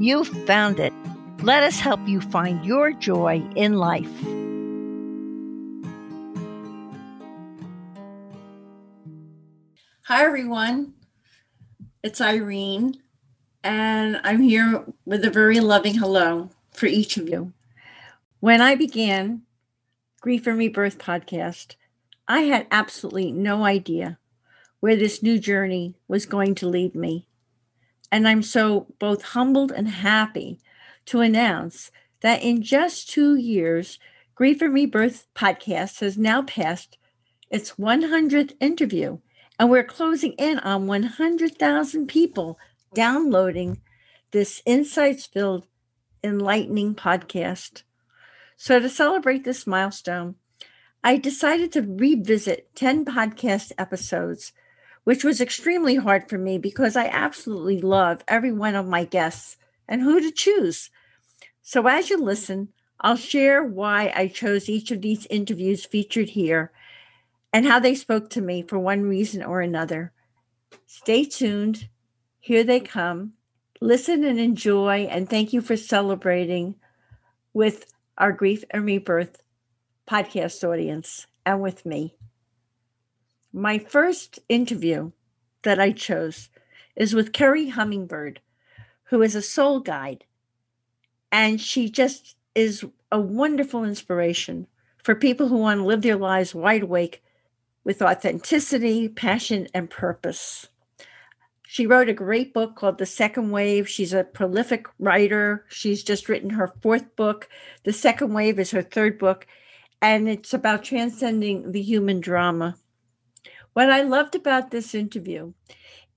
you've found it. Let us help you find your joy in life. Hi, everyone. It's Irene, and I'm here with a very loving hello for each of you. When I began Grief and Rebirth podcast, I had absolutely no idea where this new journey was going to lead me. And I'm so both humbled and happy to announce that in just two years, Grief and Rebirth podcast has now passed its 100th interview, and we're closing in on 100,000 people downloading this insights filled, enlightening podcast. So, to celebrate this milestone, I decided to revisit 10 podcast episodes which was extremely hard for me because I absolutely love every one of my guests and who to choose. So, as you listen, I'll share why I chose each of these interviews featured here and how they spoke to me for one reason or another. Stay tuned. Here they come. Listen and enjoy, and thank you for celebrating with our Grief and Rebirth podcast audience and with me. My first interview that I chose is with Keri Hummingbird, who is a soul guide. And she just is a wonderful inspiration for people who want to live their lives wide awake with authenticity, passion, and purpose. She wrote a great book called The Second Wave. She's a prolific writer. She's just written her fourth book. The Second Wave is her third book, and it's about transcending the human drama. What I loved about this interview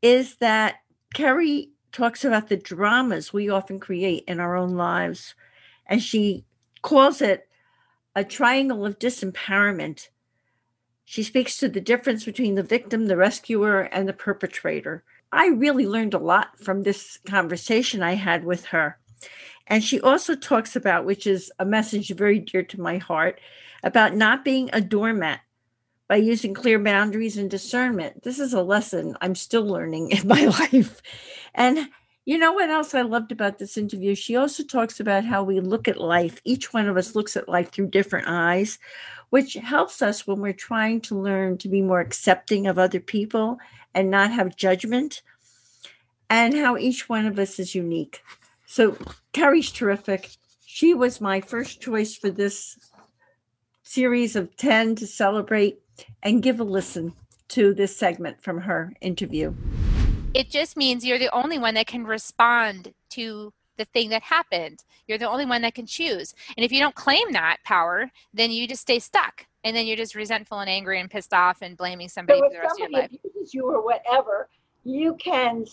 is that Keri talks about the dramas we often create in our own lives, and she calls it a triangle of disempowerment. She speaks to the difference between the victim, the rescuer, and the perpetrator. I really learned a lot from this conversation I had with her. And she also talks about, which is a message very dear to my heart, about not being a doormat by using clear boundaries and discernment. This is a lesson I'm still learning in my life. And you know what else I loved about this interview? She also talks about how we look at life. Each one of us looks at life through different eyes, which helps us when we're trying to learn to be more accepting of other people and not have judgment, and how each one of us is unique. So, Keri's terrific. She was my first choice for this series of 10 to celebrate and give a listen to this segment from her interview. It just means you're the only one that can respond to the thing that happened. You're the only one that can choose. And if you don't claim that power, then you just stay stuck. And then you're just resentful and angry and pissed off and blaming somebody so for the rest of your life. If somebody abuses you or whatever, you can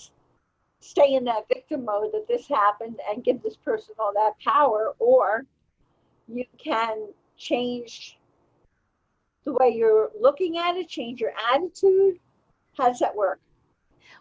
stay in that victim mode that this happened and give this person all that power, or you can change the way you're looking at it, change your attitude? How does that work?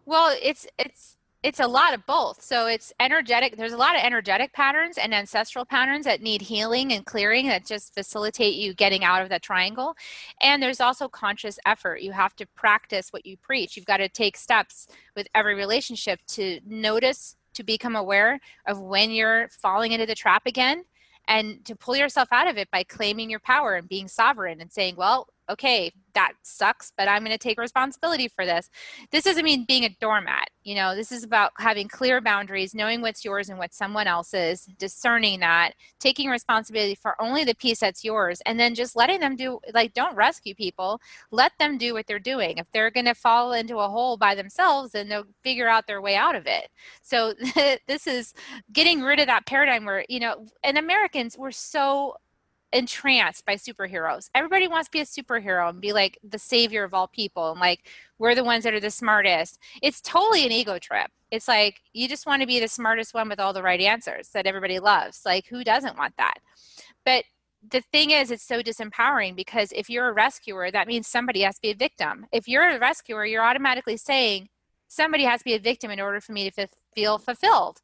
Well, it's it's it's a lot of both. So it's energetic. There's a lot of energetic patterns and ancestral patterns that need healing and clearing that just facilitate you getting out of that triangle. And there's also conscious effort. You have to practice what you preach. You've got to take steps with every relationship to notice, to become aware of when you're falling into the trap again and to pull yourself out of it by claiming your power and being sovereign and saying, well, okay, that sucks, but I'm going to take responsibility for this. This doesn't mean being a doormat. You know, this is about having clear boundaries, knowing what's yours and what someone else's, discerning that, taking responsibility for only the piece that's yours, and then just letting them do, like, don't rescue people. Let them do what they're doing. If they're going to fall into a hole by themselves, then they'll figure out their way out of it. So this is getting rid of that paradigm where, you know, and Americans, we're so entranced by superheroes. Everybody wants to be a superhero and be like the savior of all people and like we're the ones that are the smartest. It's totally an ego trip. It's like you just want to be the smartest one with all the right answers that everybody loves. Like who doesn't want that? But the thing is it's so disempowering because if you're a rescuer that means somebody has to be a victim. If you're a rescuer you're automatically saying somebody has to be a victim in order for me to f- feel fulfilled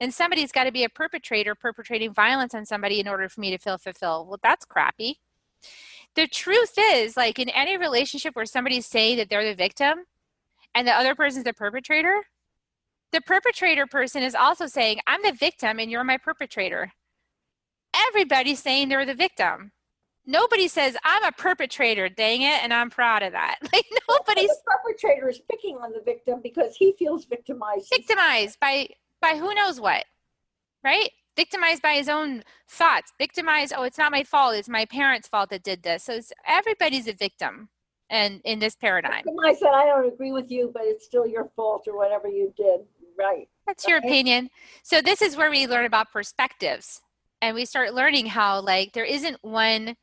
and somebody's got to be a perpetrator perpetrating violence on somebody in order for me to feel fulfilled. Well that's crappy. The truth is like in any relationship where somebody's saying that they're the victim and the other person's the perpetrator the perpetrator person is also saying i'm the victim and you're my perpetrator. Everybody's saying they're the victim. Nobody says i'm a perpetrator dang it and i'm proud of that. Like nobody's the perpetrator is picking on the victim because he feels victimized. Victimized by by who knows what, right? Victimized by his own thoughts. Victimized, oh, it's not my fault. It's my parents' fault that did this. So everybody's a victim and in this paradigm. I said, I don't agree with you, but it's still your fault or whatever you did. Right. That's your opinion. So this is where we learn about perspectives. And we start learning how like there isn't one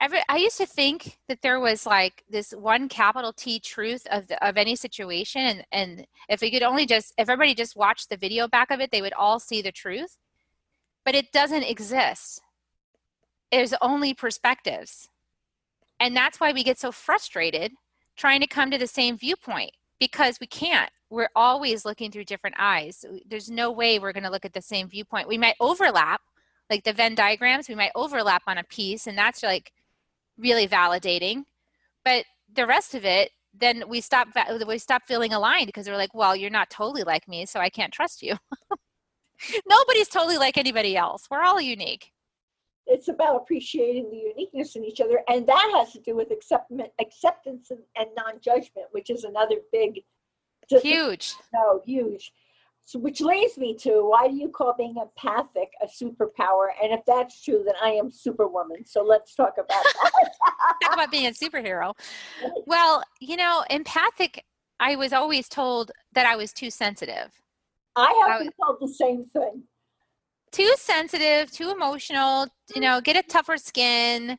every, I used to think that there was like this one capital T truth of the, of any situation, and and if we could only just if everybody just watched the video back of it, they would all see the truth. But it doesn't exist. There's only perspectives, and that's why we get so frustrated trying to come to the same viewpoint because we can't. We're always looking through different eyes. There's no way we're going to look at the same viewpoint. We might overlap, like the Venn diagrams. We might overlap on a piece, and that's like really validating. But the rest of it, then we stop we stop feeling aligned because we're like, well, you're not totally like me, so I can't trust you. Nobody's totally like anybody else. We're all unique. It's about appreciating the uniqueness in each other, and that has to do with accept, acceptance and, and non-judgment, which is another big, huge. No, huge. So, which leads me to why do you call being empathic a superpower? And if that's true, then I am superwoman. So let's talk about that. talk about being a superhero. Well, you know, empathic, I was always told that I was too sensitive. I have been told the same thing. Too sensitive, too emotional, you know, get a tougher skin,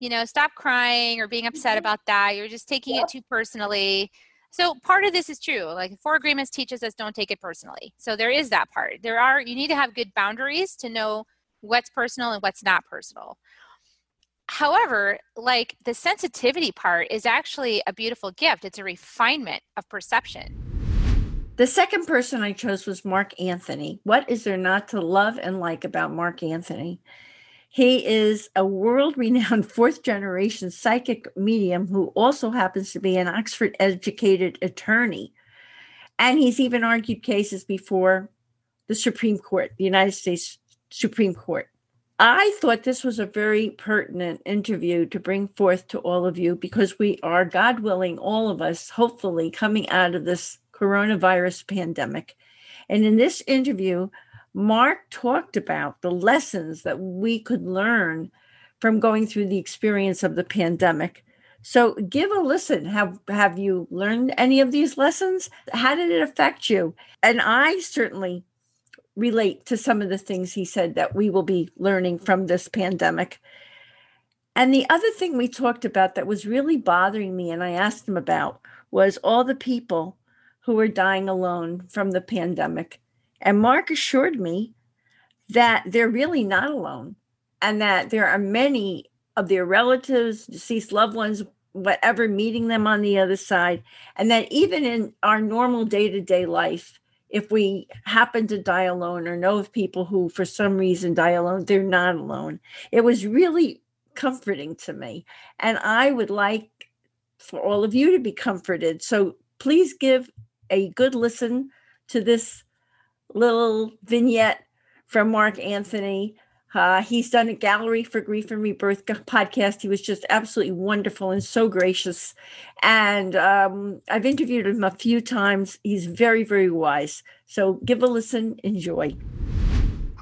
you know, stop crying or being upset mm-hmm. about that. You're just taking yep. it too personally so part of this is true. Like four agreements teaches us don't take it personally. So there is that part. There are you need to have good boundaries to know what's personal and what's not personal. However, like the sensitivity part is actually a beautiful gift. It's a refinement of perception. The second person I chose was Mark Anthony. What is there not to love and like about Mark Anthony? He is a world renowned fourth generation psychic medium who also happens to be an Oxford educated attorney. And he's even argued cases before the Supreme Court, the United States Supreme Court. I thought this was a very pertinent interview to bring forth to all of you because we are, God willing, all of us, hopefully, coming out of this coronavirus pandemic. And in this interview, Mark talked about the lessons that we could learn from going through the experience of the pandemic. So give a listen. Have have you learned any of these lessons? How did it affect you? And I certainly relate to some of the things he said that we will be learning from this pandemic. And the other thing we talked about that was really bothering me and I asked him about was all the people who are dying alone from the pandemic. And Mark assured me that they're really not alone and that there are many of their relatives, deceased loved ones, whatever, meeting them on the other side. And that even in our normal day to day life, if we happen to die alone or know of people who, for some reason, die alone, they're not alone. It was really comforting to me. And I would like for all of you to be comforted. So please give a good listen to this little vignette from Mark Anthony. Uh, he's done a gallery for Grief and Rebirth podcast. He was just absolutely wonderful and so gracious. And um, I've interviewed him a few times. He's very, very wise. So give a listen, enjoy.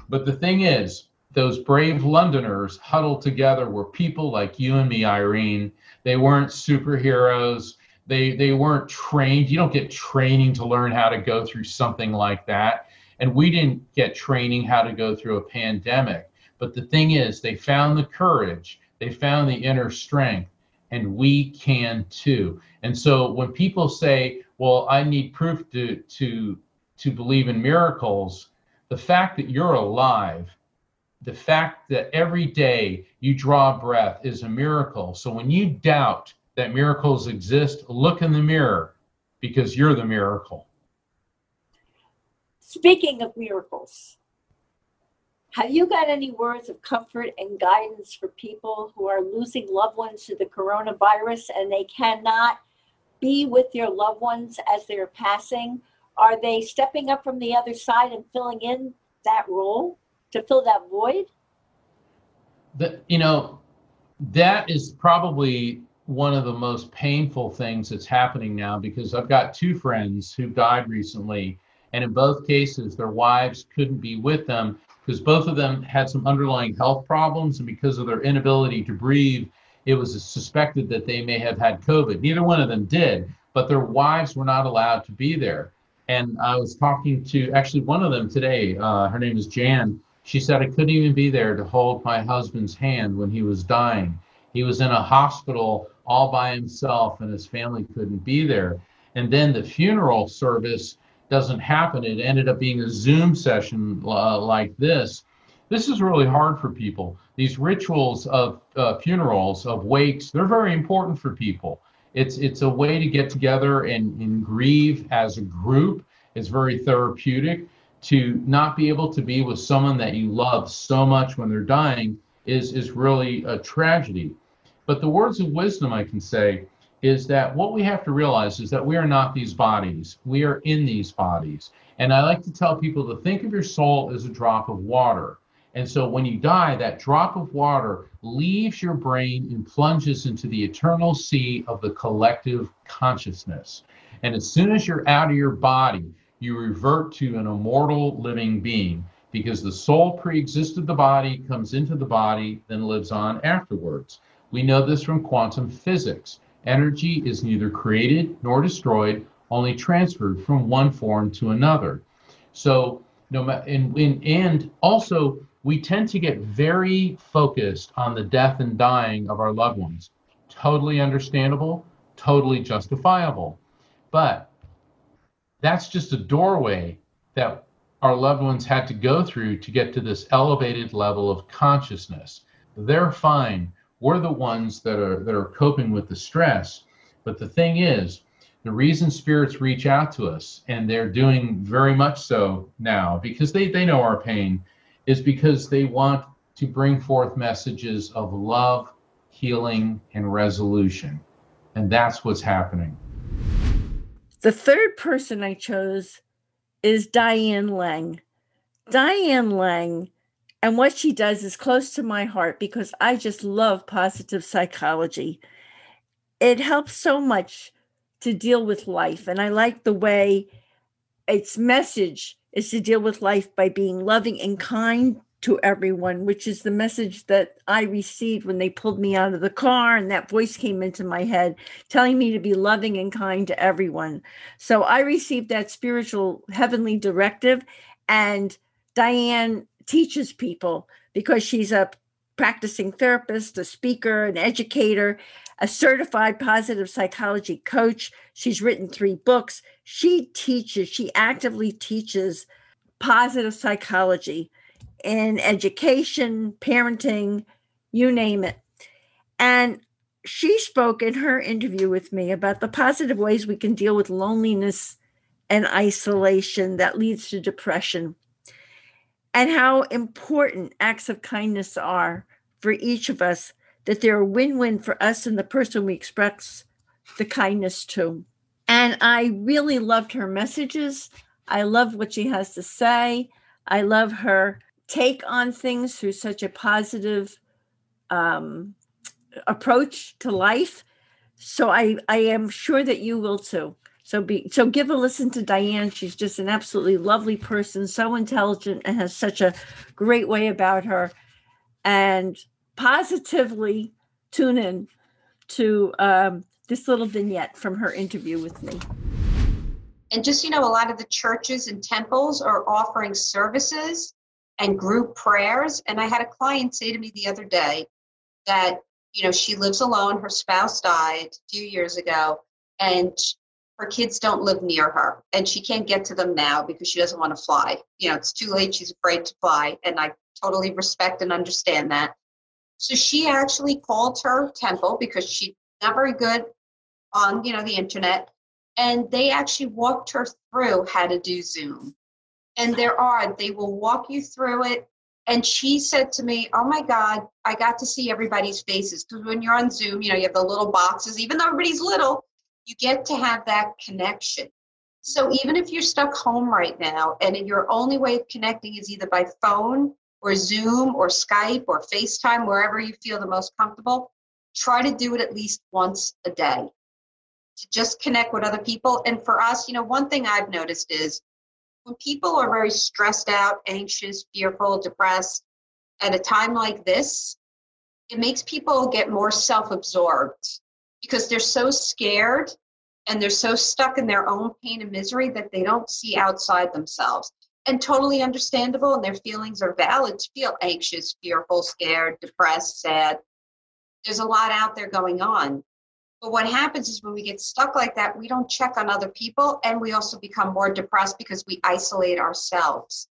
But the thing is, those brave Londoners huddled together were people like you and me, Irene. They weren't superheroes. They they weren't trained. You don't get training to learn how to go through something like that and we didn't get training how to go through a pandemic But the thing is, they found the courage, they found the inner strength, and we can too. And so when people say, "Well, I need proof to to to believe in miracles," the fact that you're alive, the fact that every day you draw breath is a miracle. So when you doubt that miracles exist, look in the mirror because you're the miracle. Speaking of miracles, have you got any words of comfort and guidance for people who are losing loved ones to the coronavirus and they cannot be with their loved ones as they're passing? Are they stepping up from the other side and filling in that role to fill that void? The, you know, that is probably one of the most painful things that's happening now because I've got two friends who died recently, and in both cases, their wives couldn't be with them because both of them had some underlying health problems, and because of their inability to breathe, it was suspected that they may have had COVID. Neither one of them did, but their wives were not allowed to be there. And I was talking to actually one of them today. Uh, her name is Jan. She said I couldn't even be there to hold my husband's hand when he was dying. He was in a hospital all by himself, and his family couldn't be there. And then the funeral service doesn't happen. It ended up being a Zoom session uh, like this. This is really hard for people. These rituals of uh, funerals, of wakes, they're very important for people. It's it's a way to get together and, and grieve as a group. It's very therapeutic. To not be able to be with someone that you love so much when they're dying is is really a tragedy. But the words of wisdom I can say is that what we have to realize is that we are not these bodies. We are in these bodies. And I like to tell people to think of your soul as a drop of water. And so when you die, that drop of water leaves your brain and plunges into the eternal sea of the collective consciousness. And as soon as you're out of your body, you revert to an immortal living being because the soul pre existed the body, comes into the body, then lives on afterwards. We know this from quantum physics. Energy is neither created nor destroyed, only transferred from one form to another. So, no matter, and, and, and also, we tend to get very focused on the death and dying of our loved ones. Totally understandable, totally justifiable. But that's just a doorway that our loved ones had to go through to get to this elevated level of consciousness. They're fine we're the ones that are that are coping with the stress. But the thing is the reason spirits reach out to us and they're doing very much so now because they they know our pain is because they want to bring forth messages of love healing and resolution. And that's what's happening. The third person i chose is diane lang. Diane lang and what she does is close to my heart because I just love positive psychology. It helps so much to deal with life. And I like the way its message is to deal with life by being loving and kind to everyone, which is the message that I received when they pulled me out of the car and that voice came into my head telling me to be loving and kind to everyone. So I received that spiritual heavenly directive and Diane teaches people because she's a practicing therapist, a speaker, an educator, a certified positive psychology coach. She's written three books. She teaches, she actively teaches positive psychology in education, parenting, you name it. And she spoke in her interview with me about the positive ways we can deal with loneliness and isolation that leads to depression and how important acts of kindness are for each of us, that they're a win win for us and the person we express the kindness to. And I really loved her messages. I love what she has to say. I love her take on things through such a positive um, approach to life. So I, I am sure that you will too. So be so give a listen to Diane. She's just an absolutely lovely person, so intelligent and has such a great way about her. And positively tune in to um, this little vignette from her interview with me. And just, you know, a lot of the churches and temples are offering services and group prayers. And I had a client say to me the other day that, you know, she lives alone, her spouse died a few years ago, and her kids don't live near her and she can't get to them now because she doesn't want to fly. You know, it's too late, she's afraid to fly. And I totally respect and understand that. So she actually called her temple because she's not very good on, you know, the internet. And they actually walked her through how to do Zoom. And there are, they will walk you through it. And she said to me, Oh my God, I got to see everybody's faces. Because when you're on Zoom, you know, you have the little boxes, even though everybody's little, you get to have that connection. So even if you're stuck home right now and your only way of connecting is either by phone or Zoom or Skype or FaceTime, wherever you feel the most comfortable, try to do it at least once a day to just connect with other people. And for us, you know, one thing I've noticed is when people are very stressed out, anxious, fearful, depressed, at a time like this, it makes people get more self absorbed because they're so scared and they're so stuck in their own pain and misery that they don't see outside themselves. And totally understandable, and their feelings are valid to feel anxious, fearful, scared, depressed, sad. There's a lot out there going on. But what happens is when we get stuck like that, we don't check on other people and we also become more depressed because we isolate ourselves.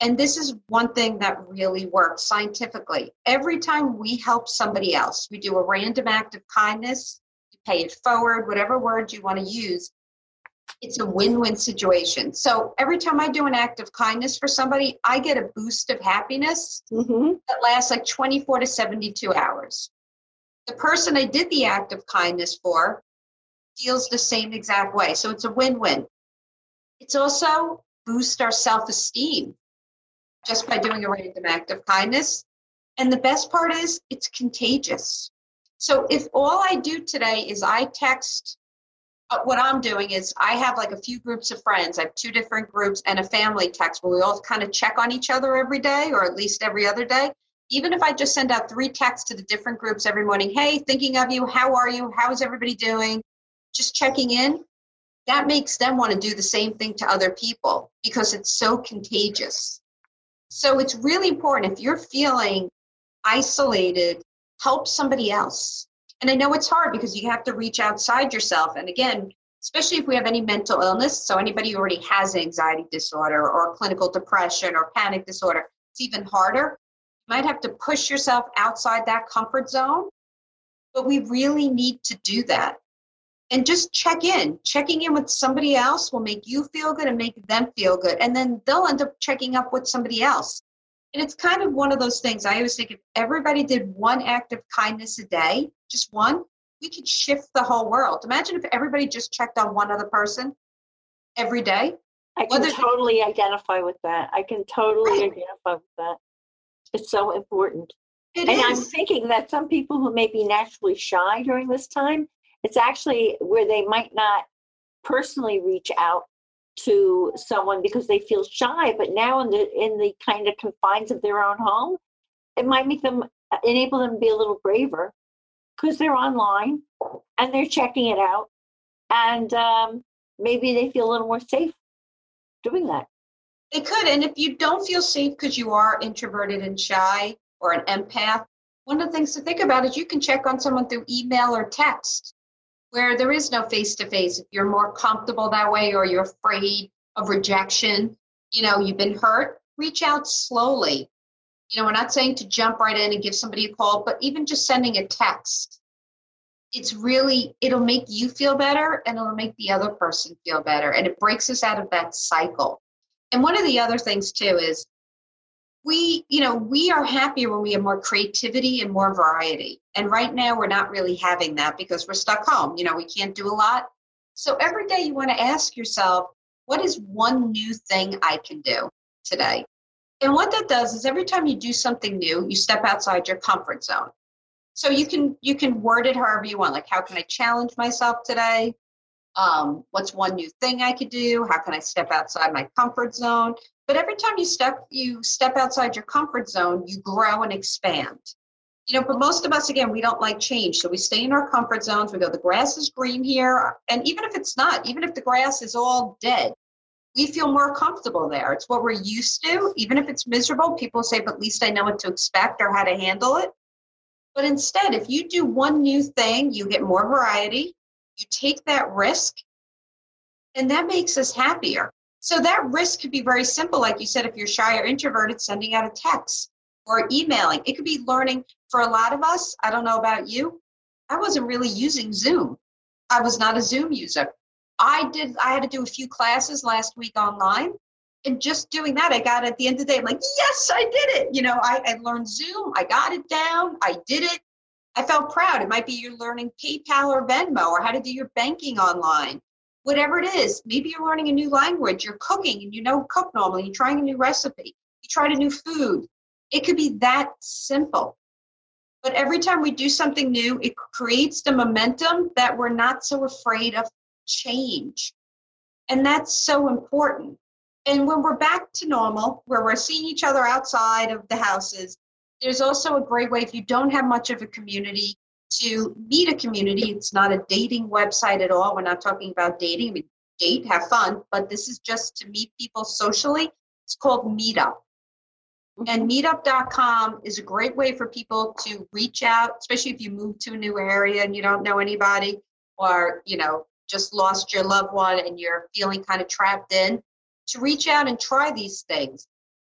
And this is one thing that really works scientifically. Every time we help somebody else, we do a random act of kindness, pay it forward, whatever word you want to use, it's a win win situation. So every time I do an act of kindness for somebody, I get a boost of happiness mm-hmm. that lasts like 24 to 72 hours the person I did the act of kindness for feels the same exact way. So it's a win win. It's also boost our self esteem just by doing a random act of kindness. And the best part is it's contagious. So if all I do today is I text, uh, what I'm doing is I have like a few groups of friends. I have two different groups and a family text where we all kind of check on each other every day or at least every other day even if I just send out three texts to the different groups every morning, hey, thinking of you, how are you, how is everybody doing, just checking in, that makes them want to do the same thing to other people because it's so contagious. So it's really important if you're feeling isolated, help somebody else. And I know it's hard because you have to reach outside yourself. And again, especially if we have any mental illness, so anybody who already has anxiety disorder or clinical depression or panic disorder, it's even harder You might have to push yourself outside that comfort zone, but we really need to do that. And just check in. Checking in with somebody else will make you feel good and make them feel good. And then they'll end up checking up with somebody else. And it's kind of one of those things. I always think if everybody did one act of kindness a day, just one, we could shift the whole world. Imagine if everybody just checked on one other person every day. I can Whether, totally identify with that. I can totally right. identify with that. It's so important. It and is. I'm thinking that some people who may be naturally shy during this time, it's actually where they might not personally reach out to someone because they feel shy, but now in the in the kind of confines of their own home, it might make them enable them to be a little braver because they're online and they're checking it out, and um, maybe they feel a little more safe doing that. They could. And if you don't feel safe because you are introverted and shy or an empath, one of the things to think about is you can check on someone through email or text where there is no face to face. If you're more comfortable that way or you're afraid of rejection, you know, you've been hurt, reach out slowly. You know, we're not saying to jump right in and give somebody a call, but even just sending a text, it's really, it'll make you feel better and it'll make the other person feel better. And it breaks us out of that cycle. And one of the other things too is we, you know, we are happier when we have more creativity and more variety. And right now we're not really having that because we're stuck home. You know, we can't do a lot. So every day you want to ask yourself, what is one new thing I can do today? And what that does is every time you do something new, you step outside your comfort zone. So you can you can word it however you want. Like, how can I challenge myself today? Um, what's one new thing I could do? How can I step outside my comfort zone? But every time you step you step outside your comfort zone, you grow and expand. You know, but most of us again, we don't like change. So we stay in our comfort zones. We go, the grass is green here. And even if it's not, even if the grass is all dead, we feel more comfortable there. It's what we're used to. Even if it's miserable, people say, but at least I know what to expect or how to handle it. But instead, if you do one new thing, you get more variety, you take that risk, and that makes us happier. So that risk could be very simple. Like you said, if you're shy or introverted, sending out a text or emailing. It could be learning for a lot of us. I don't know about you. I wasn't really using Zoom. I was not a Zoom user. I did, I had to do a few classes last week online. And just doing that, I got at the end of the day, I'm like, yes, I did it. You know, I, I learned Zoom, I got it down, I did it. I felt proud. It might be you're learning PayPal or Venmo or how to do your banking online. Whatever it is, maybe you're learning a new language, you're cooking and you know cook normally, you're trying a new recipe, you tried a new food. It could be that simple. But every time we do something new, it creates the momentum that we're not so afraid of change. And that's so important. And when we're back to normal, where we're seeing each other outside of the houses, there's also a great way if you don't have much of a community to meet a community. It's not a dating website at all. We're not talking about dating. I mean, date, have fun, but this is just to meet people socially. It's called Meetup. And mm-hmm. meetup.com is a great way for people to reach out, especially if you move to a new area and you don't know anybody or, you know, just lost your loved one and you're feeling kind of trapped in, to reach out and try these things.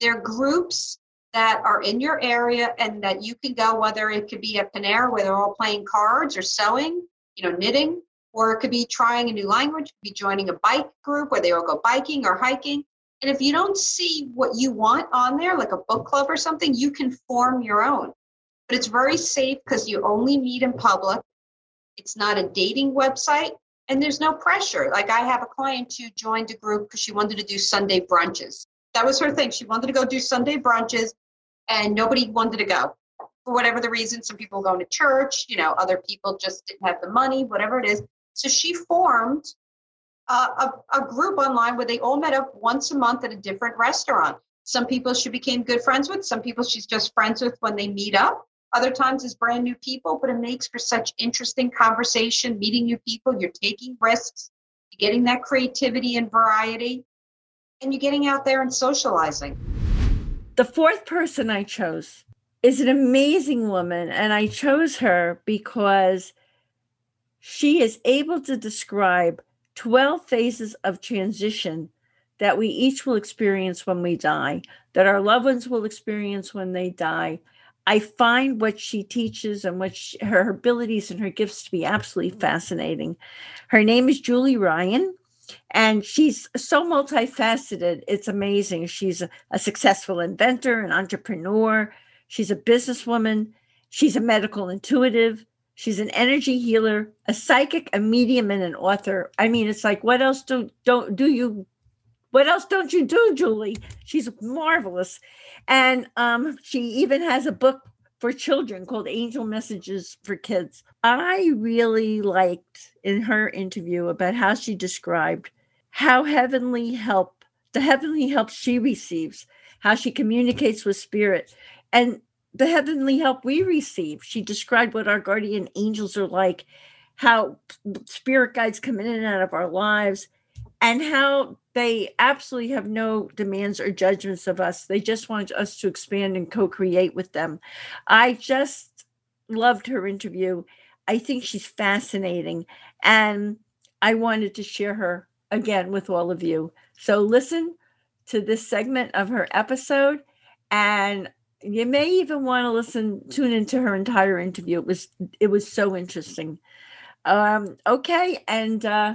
There are groups that are in your area and that you can go, whether it could be at Panera where they're all playing cards or sewing, you know, knitting, or it could be trying a new language, be joining a bike group where they all go biking or hiking. And if you don't see what you want on there, like a book club or something, you can form your own. But it's very safe because you only meet in public. It's not a dating website and there's no pressure. Like I have a client who joined a group because she wanted to do Sunday brunches. That was her thing. She wanted to go do Sunday brunches and nobody wanted to go for whatever the reason. Some people going to church, you know, other people just didn't have the money, whatever it is. So she formed a, a, group online where they all met up once a month at a different restaurant. Some people she became good friends with, some people she's just friends with when they meet up. Other times it's brand new people, but it makes for such interesting conversation, meeting new people. You're taking risks, getting that creativity and variety, and you're getting out there and socializing. The fourth person I chose is an amazing woman, and I chose her because she is able to describe 12 phases of transition that we each will experience when we die, that our loved ones will experience when they die. I find what she teaches and what she, her abilities and her gifts to be absolutely fascinating. Her name is Julie Ryan, and she's so multifaceted. It's amazing. She's a, a successful inventor, an entrepreneur. She's a businesswoman. She's a medical intuitive. She's an energy healer, a psychic, a medium, and an author. I mean, it's like, what else do don't do you? What else don't you do, Julie? She's marvelous, and um, she even has a book for children called Angel Messages for Kids. I really liked in her interview about how she described how heavenly help, the heavenly help she receives, how she communicates with spirit, and the heavenly help we receive. She described what our guardian angels are like, how spirit guides come in and out of our lives, and how they absolutely have no demands or judgments of us. They just want us to expand and co create with them. I just loved her interview. I think she's fascinating. And I wanted to share her again with all of you. So listen to this segment of her episode and you may even want to listen tune into her entire interview it was it was so interesting um okay and uh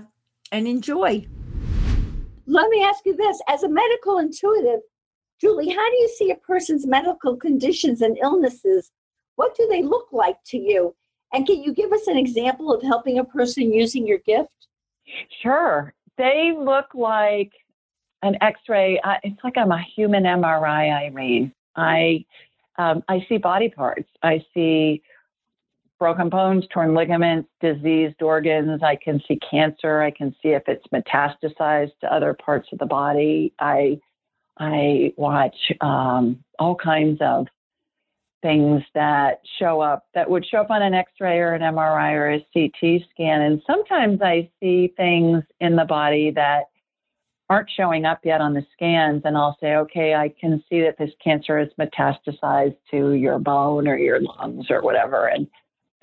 and enjoy let me ask you this. As a medical intuitive julie how do you see a person's medical conditions and illnesses? What do they look like to you? And can you give us an example of helping a person using your gift? Sure. They look like an x-ray. Uh, it's like i'm a human mri irene I um, I see body parts. I see broken bones, torn ligaments, diseased organs. I can see cancer. I can see if it's metastasized to other parts of the body. I I watch um, all kinds of things that show up that would show up on an X-ray or an MRI or a CT scan, and sometimes I see things in the body that aren't showing up yet on the scans and I'll say, okay, I can see that this cancer has metastasized to your bone or your lungs or whatever. And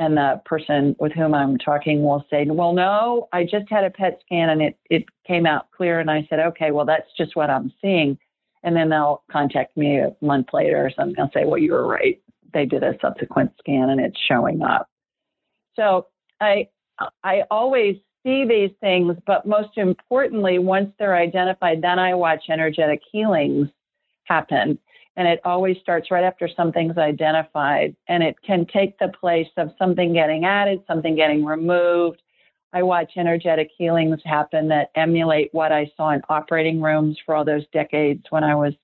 and the person with whom I'm talking will say, well, no, I just had a PET scan and it, it came out clear. And I said, okay, well, that's just what I'm seeing. And then they'll contact me a month later or something. I'll say, well, you were right. They did a subsequent scan and it's showing up. So I, I always see these things, but most importantly, once they're identified, then I watch energetic healings happen. And it always starts right after something's identified. And it can take the place of something getting added, something getting removed. I watch energetic healings happen that emulate what I saw in operating rooms for all those decades when I was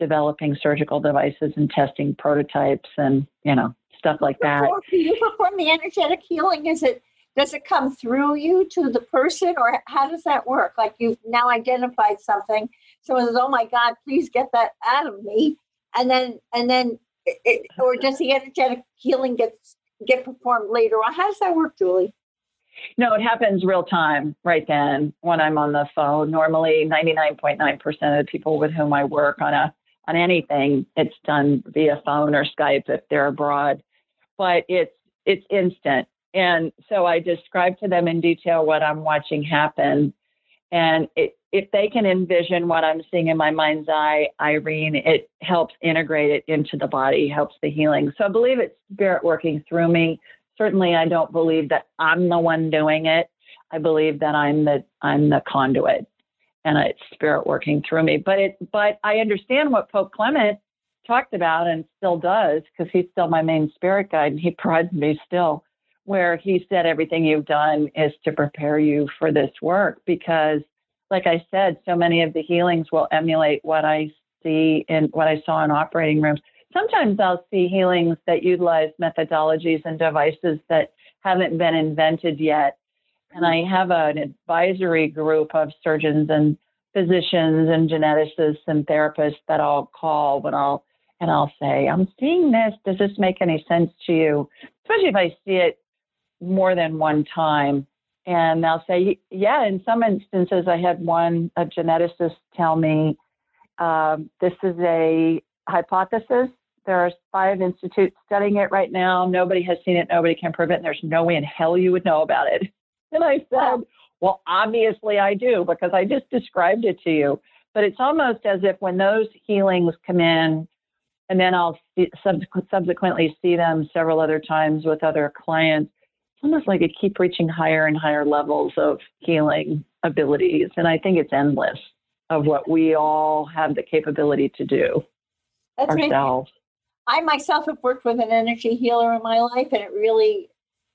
developing surgical devices and testing prototypes and, you know, stuff like that. Do you perform the energetic healing? Is it does it come through you to the person or how does that work like you've now identified something someone says oh my god please get that out of me and then and then it, or does the energetic healing get get performed later how does that work julie no, it happens real time right then when I'm on the phone. Normally, 99.9% of the people with whom I work on a on anything, it's done via phone or Skype if they're abroad. But it's it's instant. And so I describe to them in detail what I'm watching happen. And it, if they can envision what I'm seeing in my mind's eye, Irene, it helps integrate it into the body, helps the healing. So I believe it's spirit working through me. Certainly, I don't believe that I'm the one doing it. I believe that I'm the I'm the conduit, and it's spirit working through me. But it but I understand what Pope Clement talked about and still does because he's still my main spirit guide and he prods me still where he said everything you've done is to prepare you for this work because like I said, so many of the healings will emulate what I see in what I saw in operating rooms. Sometimes I'll see healings that utilize methodologies and devices that haven't been invented yet. And I have an advisory group of surgeons and physicians and geneticists and therapists that I'll call when I'll and I'll say, I'm seeing this. Does this make any sense to you? Especially if I see it more than one time. And they'll say, yeah, in some instances, I had one, a geneticist tell me, um, this is a hypothesis. There are five institutes studying it right now. Nobody has seen it. Nobody can prove it. And there's no way in hell you would know about it. And I said, well, obviously I do because I just described it to you. But it's almost as if when those healings come in, and then I'll see, subsequently see them several other times with other clients, almost like it keep reaching higher and higher levels of healing abilities. And I think it's endless of what we all have the capability to do That's ourselves. I myself have worked with an energy healer in my life, and it really,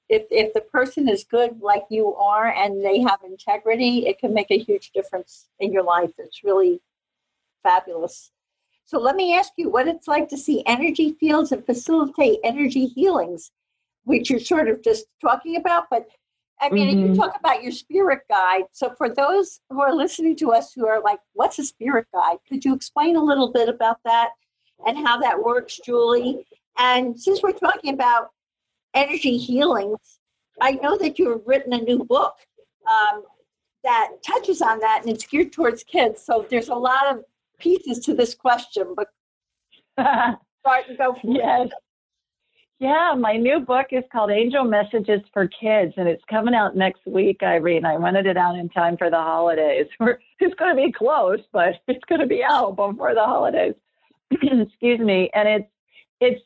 if if the person is good like you are and they have integrity, it can make a huge difference in your life. It's really fabulous. So let me ask you what it's like to see energy fields and facilitate energy healings which you're sort of just talking about. But I mean, mm-hmm. you talk about your spirit guide. So for those who are listening to us who are like, what's a spirit guide? Could you explain a little bit about that and how that works, Julie? And since we're talking about energy healings, I know that you've written a new book um, that touches on that and it's geared towards kids. So there's a lot of pieces to this question, but start and go from yes. Yeah, my new book is called Angel Messages for Kids, and it's coming out next week, Irene. I wanted it out in time for the holidays. it's going to be close, but it's going to be out before the holidays. Excuse me. And it's it's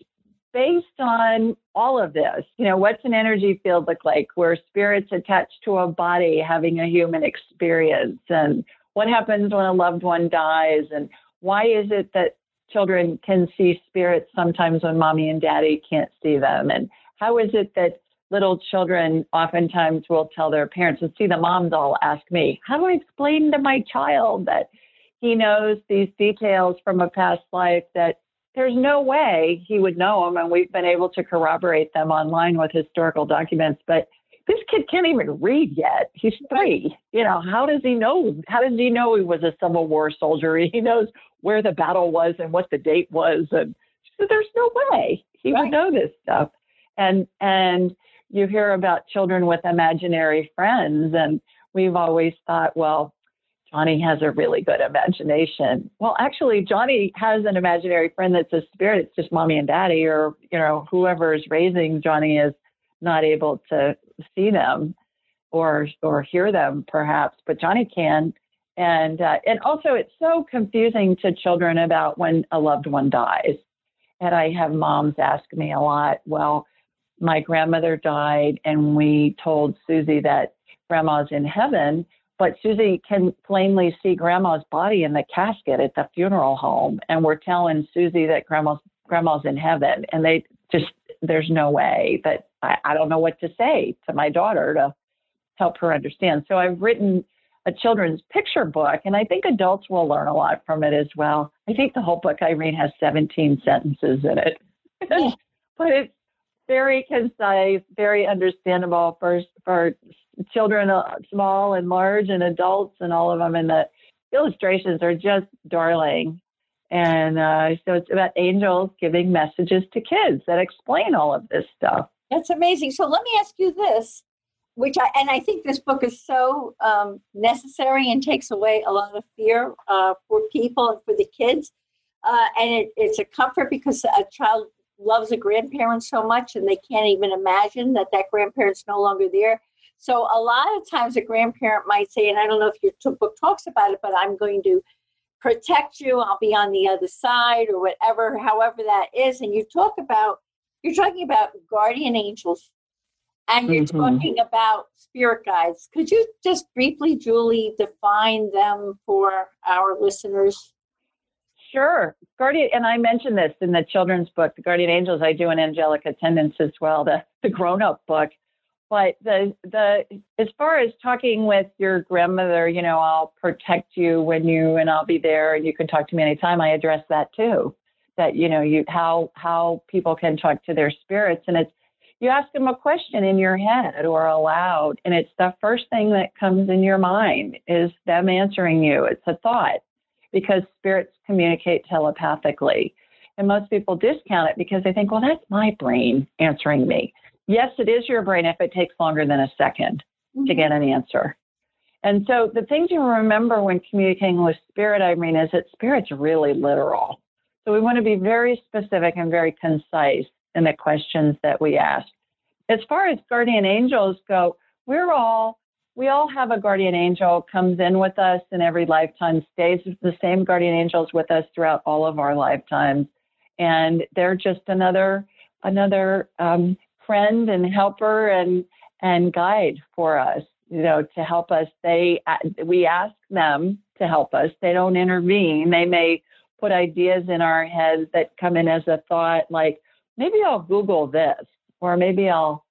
based on all of this. You know, what's an energy field look like? Where spirits attached to a body having a human experience, and what happens when a loved one dies, and why is it that children can see spirits sometimes when mommy and daddy can't see them? And how is it that little children oftentimes will tell their parents, and see the moms all ask me, how do I explain to my child that he knows these details from a past life that there's no way he would know them, and we've been able to corroborate them online with historical documents, but this kid can't even read yet. He's three. You know, how does he know? How does he know he was a Civil War soldier? He knows where the battle was and what the date was. And she said, there's no way he right. would know this stuff. And, and you hear about children with imaginary friends. And we've always thought, well, Johnny has a really good imagination. Well, actually, Johnny has an imaginary friend that's a spirit. It's just mommy and daddy, or you know, whoever is raising Johnny is not able to see them or or hear them, perhaps, but Johnny can. And uh, and also, it's so confusing to children about when a loved one dies. And I have moms ask me a lot. Well, my grandmother died, and we told Susie that grandma's in heaven but Susie can plainly see grandma's body in the casket at the funeral home. And we're telling Susie that grandma's grandma's in heaven. And they just there's no way that I, I don't know what to say to my daughter to help her understand. So I've written a children's picture book, and I think adults will learn a lot from it as well. I think the whole book, Irene, has 17 sentences in it, but it's very concise, very understandable for for children, uh, small and large, and adults, and all of them. And the illustrations are just darling. And uh, so it's about angels giving messages to kids that explain all of this stuff. That's amazing. So let me ask you this, which I and I think this book is so um, necessary and takes away a lot of fear uh, for people and for the kids. Uh, and it, it's a comfort because a child loves a grandparent so much and they can't even imagine that that grandparent's no longer there so a lot of times a grandparent might say, and I don't know if your book talks about it, but I'm going to protect you. I'll be on the other side or whatever, however that is. And you talk about, you're talking about guardian angels and you're mm-hmm. talking about spirit guides. Could you just briefly, Julie, define them for our listeners? Sure. Guardian, and I mentioned this in the children's book, The Guardian Angels. I do an angelic attendance as well, the, the grown up book but the the as far as talking with your grandmother you know i'll protect you when you and i'll be there and you can talk to me anytime i address that too that you know you how how people can talk to their spirits and it's you ask them a question in your head or aloud and it's the first thing that comes in your mind is them answering you it's a thought because spirits communicate telepathically and most people discount it because they think well that's my brain answering me yes, it is your brain if it takes longer than a 2nd mm-hmm. to get an answer. And so the things you remember when communicating with spirit, I mean, is that spirit's really literal. So we want to be very specific and very concise in the questions that we ask. As far as guardian angels go, we're all we all have a guardian angel comes in with us in every lifetime, stays the same guardian angels with us throughout all of our lifetimes, and they're just another another um, friend and helper and and guide for us you know to help us. They we ask them to help us. They don't intervene. They may put ideas in our heads that come in as a thought like maybe i'll google this or maybe i'll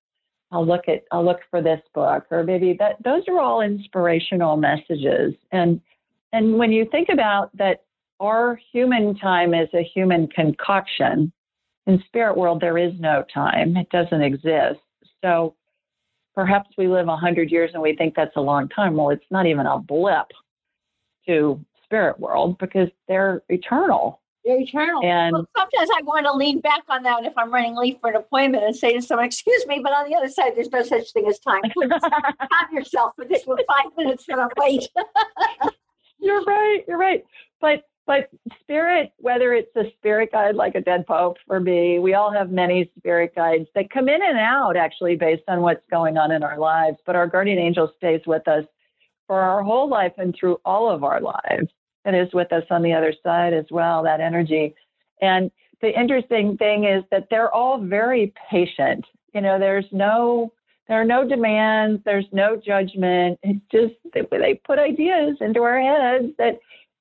i'll look at i'll look for this book or maybe that those are all inspirational messages. And and when you think about that our human time is a human concoction in spirit world there is no time. It doesn't exist. So perhaps we live 100 years and we think that's a long time. Well it's not even a blip to spirit world because they're eternal they're eternal. And well, sometimes i want to lean back on that if i'm running late for an appointment and say to someone excuse me but on the other side there's no such thing as time. Please have yourself for this five minutes that i'm late. You're right you're right. But but spirit, whether it's a spirit guide like a dead pope for me, we all have many spirit guides that come in and out actually based on what's going on in our lives. But our guardian angel stays with us for our whole life and through all of our lives and is with us on the other side as well, that energy. And the interesting thing is that they're all very patient. You know, there's no there are no demands, there's no judgment. It's just they, they put ideas into our heads that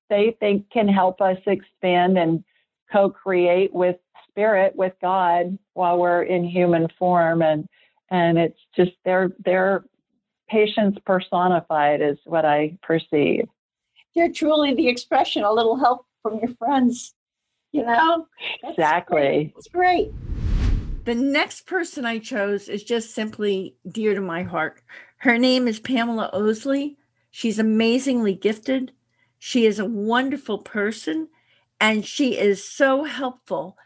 they think can help us expand and co-create with spirit with god while we're in human form and and it's just their their patience personified is what i perceive they're truly the expression a little help from your friends you know? That's exactly. great. it's great. The next person i chose is just simply dear to my heart. Her name is pamela Oslie. She's amazingly gifted. She is a wonderful person and she is so helpful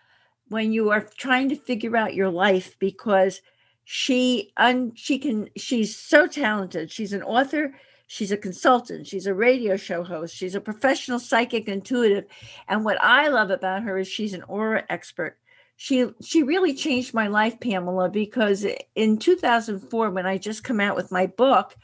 when you are trying to figure out your life because she un, she can she's so talented. She's an author, She's a consultant. She's a radio show host. She's a professional psychic intuitive. And what I love about her is she's an aura expert. She she really changed my life, Pamela, because in 2004, when I just come out with my book,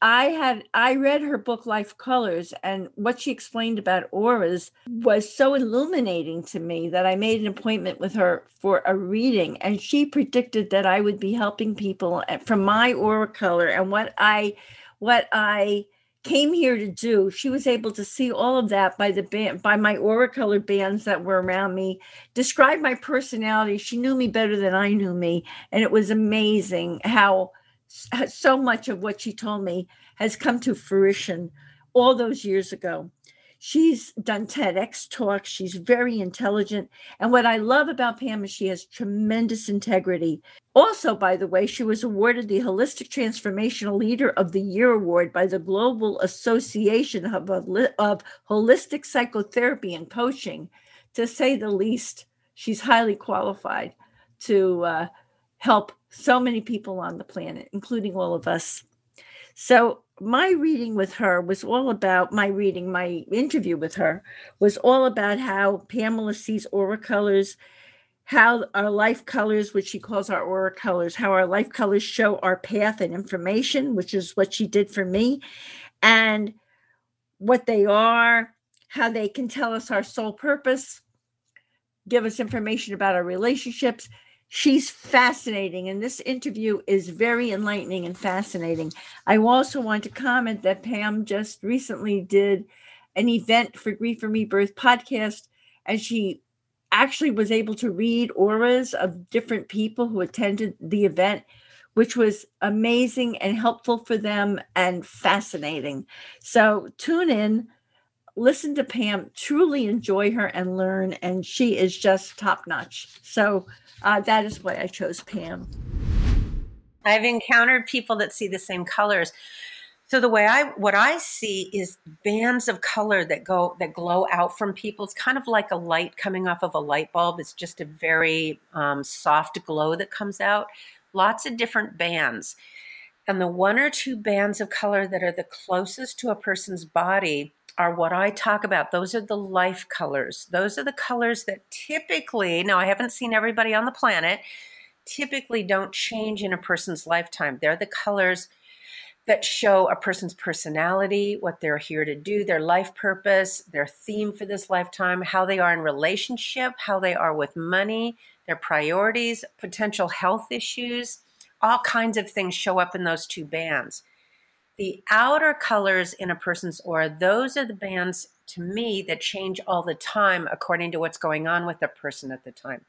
I had I read her book Life Colors and what she explained about auras was so illuminating to me that I made an appointment with her for a reading and she predicted that I would be helping people eh, from my aura color and what I what I came here to do. She was able to see all of that by the band by my aura color bands that were around me, describe my personality. She knew me better than I knew me and it was amazing how so much of what she told me has come to fruition all those years ago. She's done TEDx talks. She's very intelligent. And what I love about Pam is she has tremendous integrity. Also, by the way, she was awarded the Holistic Transformational Leader of the Year Award by the Global Association of, of Holistic Psychotherapy and Coaching. To say the least, she's highly qualified to uh, help so many people on the planet, including all of us. So, my reading with her was all about my reading, my interview with her was all about how Pamela sees aura colors, how our life colors, which she calls our aura colors, how our life colors show our path and information, which is what she did for me, and what they are, how they can tell us our soul purpose, give us information about our relationships, She's fascinating, and this interview is very enlightening and fascinating. I also want to comment that Pam just recently did an event for Grief and Rebirth podcast, and she actually was able to read auras of different people who attended the event, which was amazing and helpful for them and fascinating. So tune in, listen to Pam, truly enjoy her and learn, and she is just top notch. So uh, that is why I chose Pam. I've encountered people that see the same colors. So the way I what I see is bands of color that go that glow out from people. It's kind of like a light coming off of a light bulb. It's just a very um, soft glow that comes out. Lots of different bands, and the one or two bands of color that are the closest to a person's body are what I talk about. Those are the life colors. Those are the colors that typically, now I haven't seen everybody on the planet, typically don't change in a person's lifetime. They're the colors that show a person's personality, what they're here to do, their life purpose, their theme for this lifetime, how they are in relationship, how they are with money, their priorities, potential health issues. All kinds of things show up in those two bands the outer colors in a person's aura, those are the bands to me that change all the time according to what's going on with the person at the time.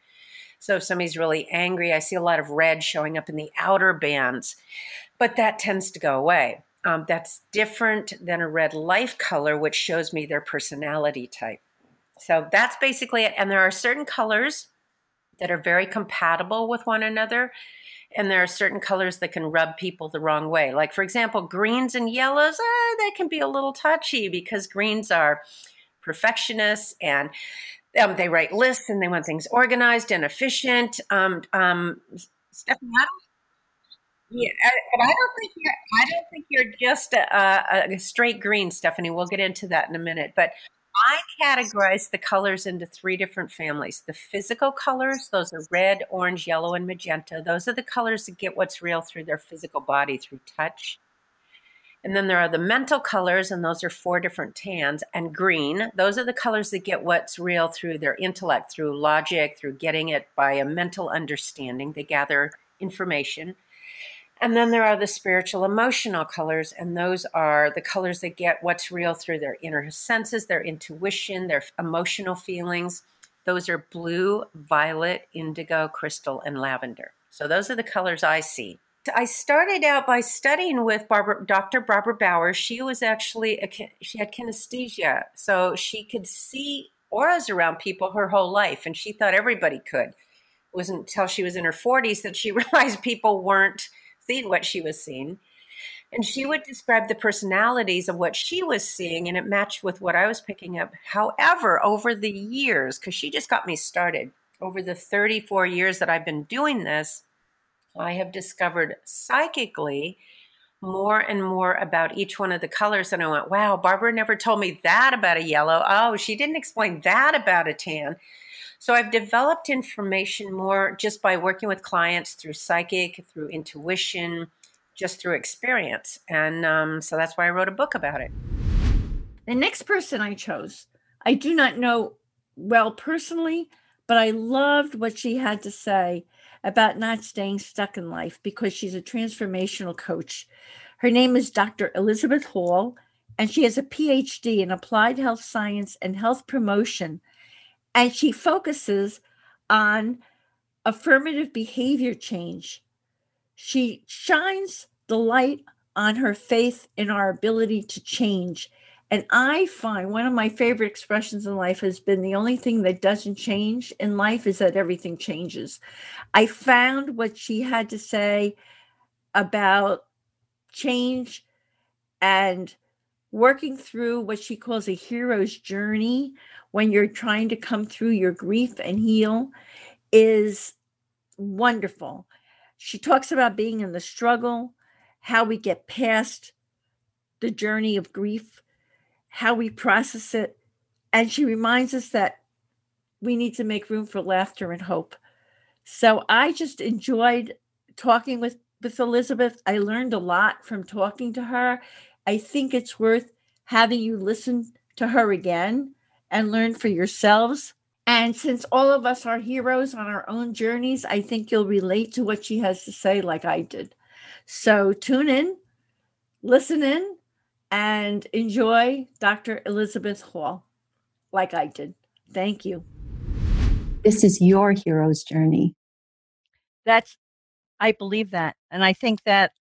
So if somebody's really angry, I see a lot of red showing up in the outer bands, but that tends to go away. Um, that's different than a red life color, which shows me their personality type. So that's basically it. And there are certain colors that are very compatible with one another and there are certain colors that can rub people the wrong way. Like, for example, greens and yellows, uh, they can be a little touchy because greens are perfectionists and um, they write lists and they want things organized and efficient. Um, um, Stephanie, I don't, yeah, but I don't think you're. I don't think you're just a, a, a straight green, Stephanie. We'll get into that in a minute. But I categorize the colors into three different families. The physical colors, those are red, orange, yellow, and magenta. Those are the colors that get what's real through their physical body, through touch. And then there are the mental colors, and those are four different tans. And green, those are the colors that get what's real through their intellect, through logic, through getting it by a mental understanding. They gather information. And then there are the spiritual emotional colors, and those are the colors that get what's real through their inner senses, their intuition, their emotional feelings. Those are blue, violet, indigo, crystal, and lavender. So those are the colors I see. I started out by studying with Barbara, Dr. Barbara Bowers. She was actually a, she had synesthesia, so she could see auras around people her whole life, and she thought everybody could. It wasn't until she was in her 40s that she realized people weren't seeing what she was seeing. And she would describe the personalities of what she was seeing, and it matched with what I was picking up. However, over the years, because she just got me started, over the 34 years that I've been doing this, I have discovered psychically more and more about each one of the colors. And I went, wow, Barbara never told me that about a yellow. Oh, she didn't explain that about a tan. So I've developed information more just by working with clients through psychic, through intuition, just through experience. And um, so that's why I wrote a book about it. The next person I chose, I do not know well personally, but I loved what she had to say about not staying stuck in life because she's a transformational coach. Her name is Dr. Elizabeth Hall, and she has a PhD in applied health science and health promotion. And she focuses on affirmative behavior change. She shines the light on her faith in our ability to change and I find one of my favorite expressions in life has been the only thing that doesn't change in life is that everything changes. I found what she had to say about change and working through what she calls a hero's journey when you're trying to come through your grief and heal is wonderful. She talks about being in the struggle, how we get past the journey of grief how we process it. And she reminds us that we need to make room for laughter and hope. So I just enjoyed talking with, with Elizabeth. I learned a lot from talking to her. I think it's worth having you listen to her again and learn for yourselves. And since all of us are heroes on our own journeys, I think you'll relate to what she has to say, like I did. So tune in, listen in, and enjoy Dr. Elizabeth Hall like I did. Thank you. This is your hero's journey. That's, I believe that. And I think that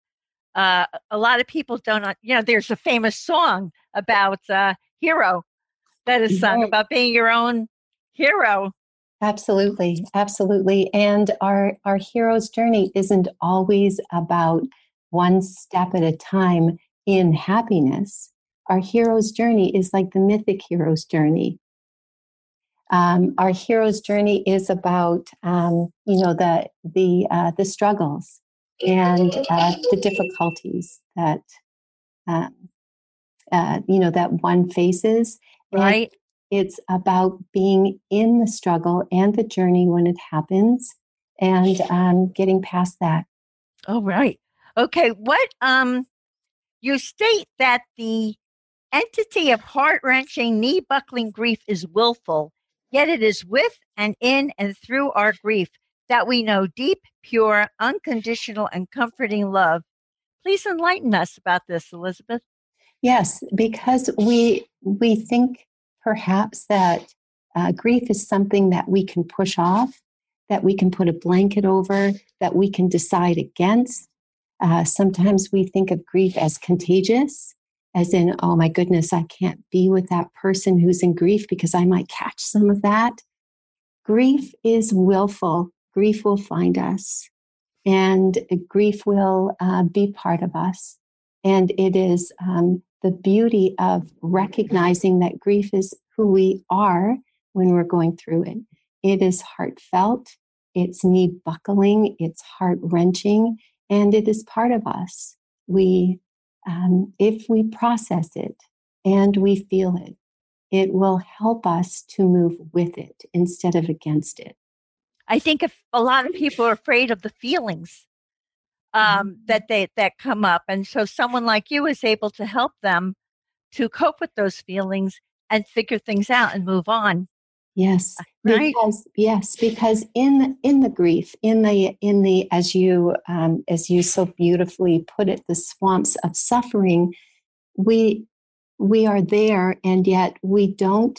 uh, a lot of people don't, you know, there's a famous song about uh, hero that is sung right. about being your own hero. Absolutely, absolutely. And our our hero's journey isn't always about one step at a time in happiness, our hero's journey is like the mythic hero's journey. Um, our hero's journey is about um, you know the the uh, the struggles and uh, the difficulties that um, uh, you know that one faces. Right. And it's about being in the struggle and the journey when it happens, and um, getting past that. Oh, right. Okay. What um you state that the entity of heart wrenching, knee buckling grief is willful, yet it is with and in and through our grief that we know deep, pure, unconditional, and comforting love. Please enlighten us about this, Elizabeth. Yes, because we we think perhaps that uh, grief is something that we can push off, that we can put a blanket over, that we can decide against, uh, sometimes we think of grief as contagious, as in, oh my goodness, I can't be with that person who's in grief because I might catch some of that. Grief is willful, grief will find us, and grief will uh, be part of us. And it is um, the beauty of recognizing that grief is who we are when we're going through it. It is heartfelt, it's knee buckling, it's heart wrenching, and it is part of us. We, um, if we process it and we feel it, it will help us to move with it instead of against it. I think if a lot of people are afraid of the feelings um, mm-hmm. that they that come up, and so someone like you is able to help them to cope with those feelings and figure things out and move on. Yes, right? because yes, because in in the grief, in the in the as you um, as you so beautifully put it, the swamps of suffering, we we are there, and yet we don't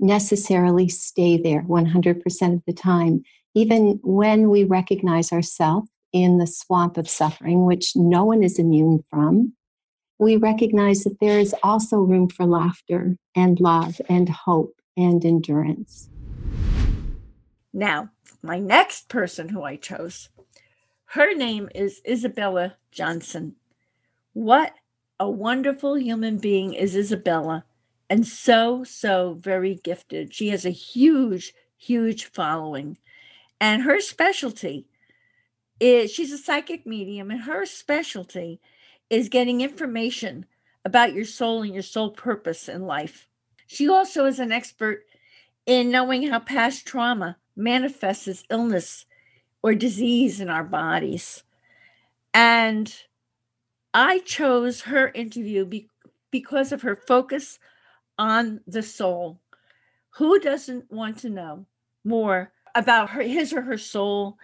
necessarily stay there 100% of the time. Even when we recognize ourselves in the swamp of suffering, which no one is immune from, we recognize that there is also room for laughter and love and hope and endurance. Now, my next person who I chose, her name is Isabella Johnson. What a wonderful human being is Isabella, and so, so very gifted. She has a huge, huge following. And her specialty is she's a psychic medium, and her specialty is getting information about your soul and your soul purpose in life. She also is an expert in knowing how past trauma manifests as illness or disease in our bodies. And I chose her interview be- because of her focus on the soul. Who doesn't want to know more about her, his or her soul,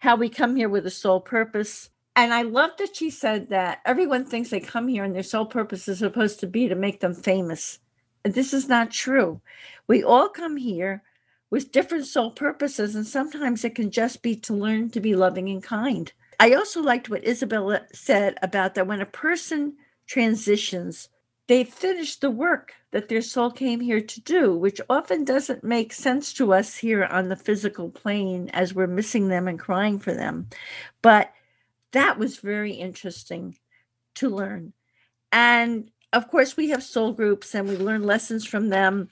how we come here with a sole purpose? And I love that she said that everyone thinks they come here and their sole purpose is supposed to be to make them famous. And this is not true. We all come here with different soul purposes, and sometimes it can just be to learn to be loving and kind. I also liked what Isabella said about that when a person transitions, they finished the work that their soul came here to do, which often doesn't make sense to us here on the physical plane as we're missing them and crying for them. But that was very interesting to learn. And of course, we have soul groups and we learn lessons from them.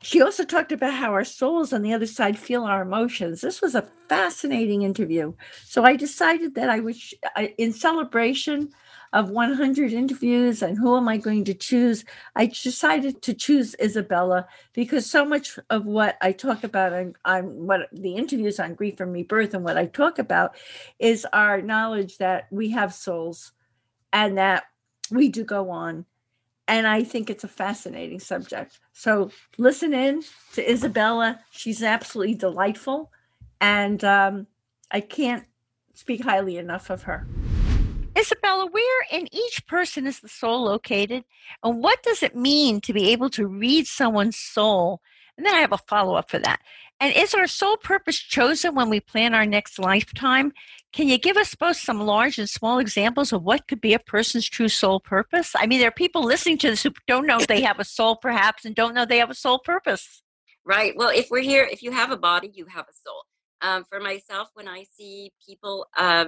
She also talked about how our souls on the other side feel our emotions. This was a fascinating interview. So I decided that I would, in celebration of 100 interviews and who am I going to choose, I decided to choose Isabella because so much of what I talk about on, on what the interviews on grief and rebirth and what I talk about is our knowledge that we have souls and that we do go on and I think it's a fascinating subject. So listen in to Isabella. She's absolutely delightful, and um, I can't speak highly enough of her. Isabella, where in each person is the soul located, and what does it mean to be able to read someone's soul? And then I have a follow up for that. And is our soul purpose chosen when we plan our next lifetime? Can you give us both some large and small examples of what could be a person's true soul purpose? I mean, there are people listening to this who don't know they have a soul, perhaps, and don't know they have a soul purpose. Right. Well, if we're here, if you have a body, you have a soul. Um, for myself, when I see people uh,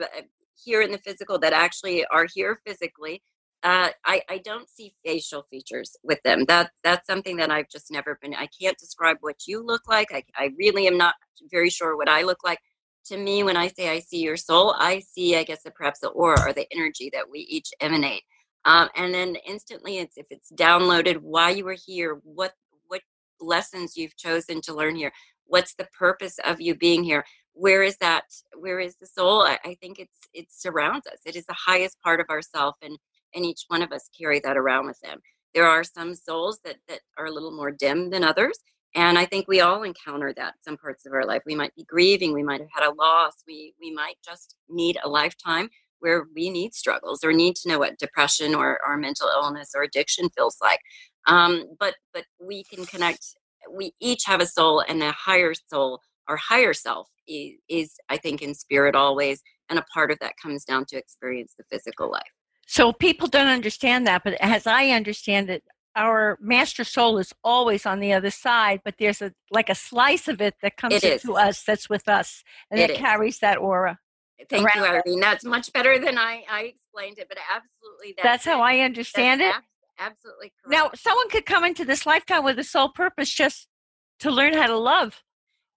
here in the physical that actually are here physically, uh, I, I don't see facial features with them. That that's something that I've just never been. I can't describe what you look like. I, I really am not very sure what I look like to me, when I say I see your soul, I see, I guess, the, perhaps the aura or the energy that we each emanate. Um, and then instantly, it's if it's downloaded, why you were here, what what lessons you've chosen to learn here, what's the purpose of you being here, where is that, where is the soul? I, I think it's it surrounds us. It is the highest part of ourself, and and each one of us carry that around with them. There are some souls that that are a little more dim than others, and I think we all encounter that some parts of our life. We might be grieving, we might have had a loss, we we might just need a lifetime where we need struggles or need to know what depression or, or mental illness or addiction feels like. Um, but but we can connect. We each have a soul, and a higher soul, our higher self, is, is I think in spirit always, and a part of that comes down to experience the physical life. So people don't understand that, but as I understand it, our master soul is always on the other side, but there's a like a slice of it that comes to us that's with us, and it, it carries that aura. Thank you, Irene. That's much better than I, I explained it, but absolutely, that's, that's how I understand it. Ab- absolutely correct. Now, someone could come into this lifetime with a sole purpose just to learn how to love,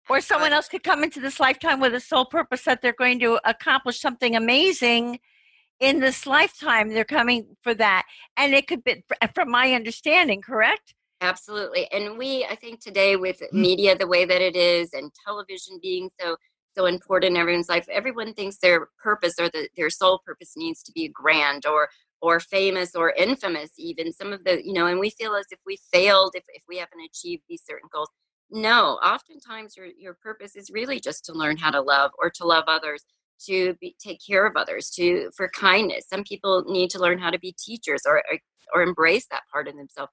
or someone else could come into this lifetime with a sole purpose that they're going to accomplish something amazing in this lifetime. They're coming for that. And it could be from my understanding correct? Absolutely. And we i think today with media the way that it is and television being so so important in everyone's life everyone thinks their purpose or the, their sole purpose needs to be grand or or famous or infamous even. Some of the you know and we feel as if we failed if, if we haven't achieved these certain goals no oftentimes your, your purpose is really just to learn how to love or to love others to be, take care of others to for kindness. Some people need to learn how to be teachers or, or, embrace that part of themselves.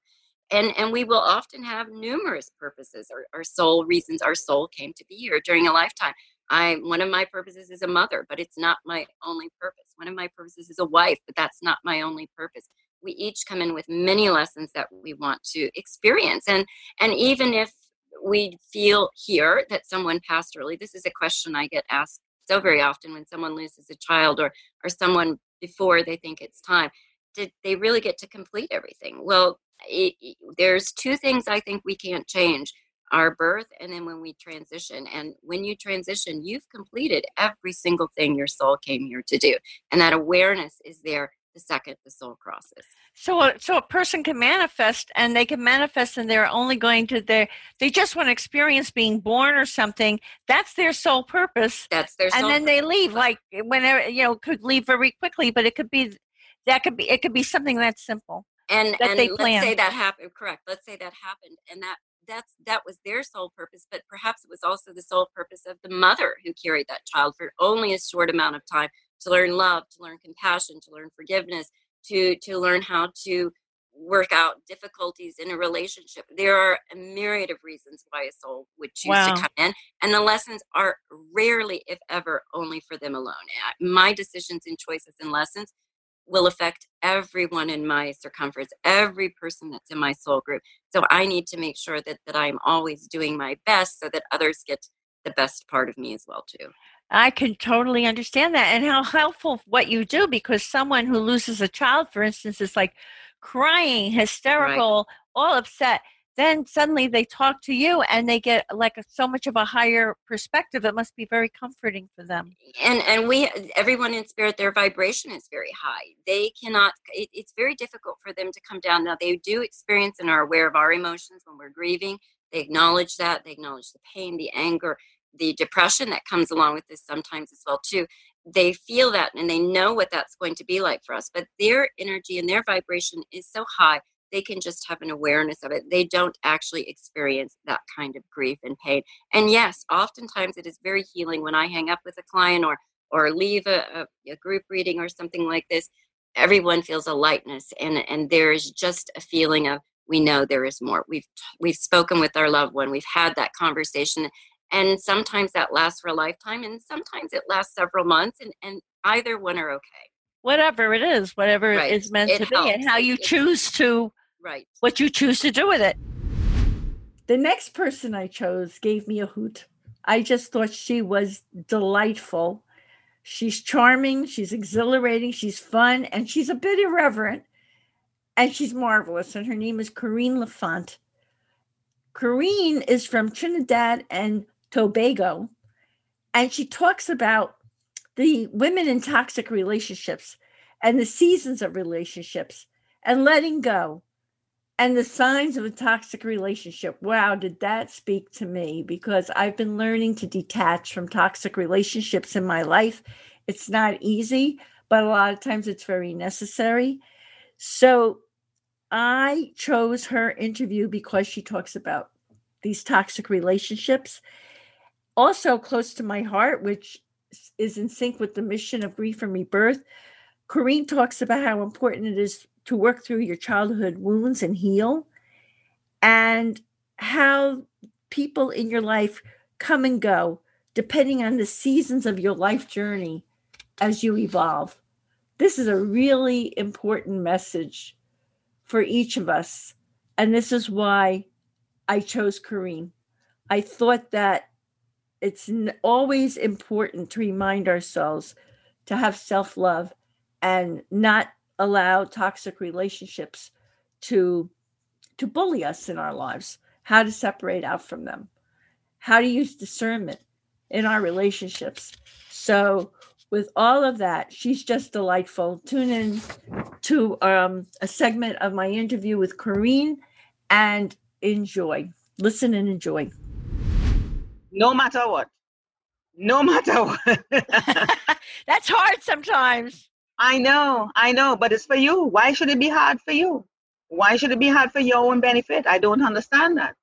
And and we will often have numerous purposes or, or soul reasons our soul came to be here during a lifetime. I one of my purposes is a mother but it's not my only purpose. One of my purposes is a wife but that's not my only purpose. We each come in with many lessons that we want to experience. And and even if we feel here that someone passed early. This is a question i get asked so very often when someone loses a child or or someone before they think it's time. Did they really get to complete everything? Well it, it, there's two things i think we can't change our birth and then when we transition. And when you transition you've completed every single thing your soul came here to do. And that awareness is there the second the soul crosses. So, uh, so a person can manifest, and they can manifest, and they're only going to their. They just want to experience being born or something. That's their sole purpose. That's their. and then they leave, like whenever you know, could leave very quickly. But it could be that could be it could be something that's simple. And that and they let's plan. say that happened. Correct. Let's say that happened, and that that's that was their sole purpose. But perhaps it was also the sole purpose of the mother who carried that child for only a short amount of time to learn love, to learn compassion, to learn forgiveness, to to learn how to work out difficulties in a relationship. There are a myriad of reasons why a soul would choose Wow. to come in, and the lessons are rarely, if ever, only for them alone. My decisions and choices and lessons will affect everyone in my circumference, every person that's in my soul group. So I need to make sure that that I'm always doing my best so that others get the best part of me as well too. I can totally understand that and how helpful what you do because someone who loses a child, for instance, is like crying, hysterical, all upset. Then suddenly they talk to you and they get like a, so much of a higher perspective. It must be very comforting for them. and and we everyone in spirit their vibration is very high they cannot it, it's very difficult for them to come down now they do experience and are aware of our emotions when we're grieving they acknowledge that they acknowledge the pain the anger the depression that comes along with this sometimes as well too. They feel that and they know what that's going to be like for us but their energy and their vibration is so high they can just have an awareness of it. They don't actually experience that kind of grief and pain. And yes oftentimes it is very healing when i hang up with a client or or leave a, a, a group reading or something like this. Everyone feels a lightness and and there is just a feeling of we know there is more. We've we've spoken with our loved one. We've had that conversation and sometimes that lasts for a lifetime and sometimes it lasts several months and and either one are okay Whatever it is, whatever Right. it is meant It to be, and how you It- choose to, right what you choose to do with it. The next person I chose gave me a hoot. I just thought she was delightful. She's charming, she's exhilarating, she's fun, and she's a bit irreverent. And she's marvelous. And her name is Corrine Lafont. Corrine is from Trinidad and Tobago. And she talks about the women in toxic relationships and the seasons of relationships and letting go and the signs of a toxic relationship. Wow, did that speak to me? Because I've been learning to detach from toxic relationships in my life. It's not easy, but a lot of times it's very necessary. So I chose her interview because she talks about these toxic relationships. Also, close to my heart, which is in sync with the mission of Grief and Rebirth. Corrine talks about how important it is to work through your childhood wounds and heal, and how people in your life come and go depending on the seasons of your life journey as you evolve. This is a really important message for each of us. And this is why I chose Corrine. I thought that it's always important to remind ourselves to have self love and not allow toxic relationships to to bully us in our lives. How to separate out from them. How to use discernment in our relationships. So with all of that she's just delightful. Tune in to um, a segment of my interview with Corrine and enjoy. Listen and enjoy no matter what. No matter what. That's hard sometimes. I know, I know, but it's for you. Why should it be hard for you? Why should it be hard for your own benefit? I don't understand that.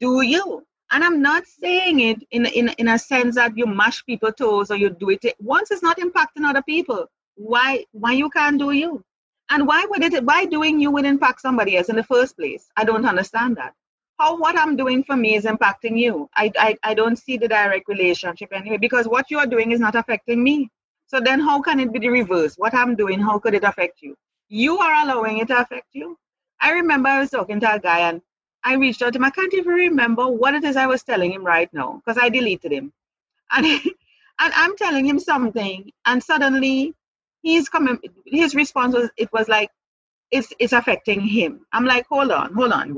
Do you? And I'm not saying it in, in, in a sense that you mash people toes or you do it. Once it's not impacting other people, why why you can't do you? And why would it why doing you would impact somebody else in the first place? I don't understand that. How what I'm doing for me is impacting you. I, I, I don't see the direct relationship anyway because what you are doing is not affecting me. So then how can it be the reverse? What I'm doing, how could it affect you? You are allowing it to affect you. I remember I was talking to a guy and I reached out to him. I can't even remember what it is I was telling him right now because I deleted him. And, and I'm telling him something, and suddenly he's coming. His response was, it was like, it's, it's affecting him. I'm like, hold on, hold on.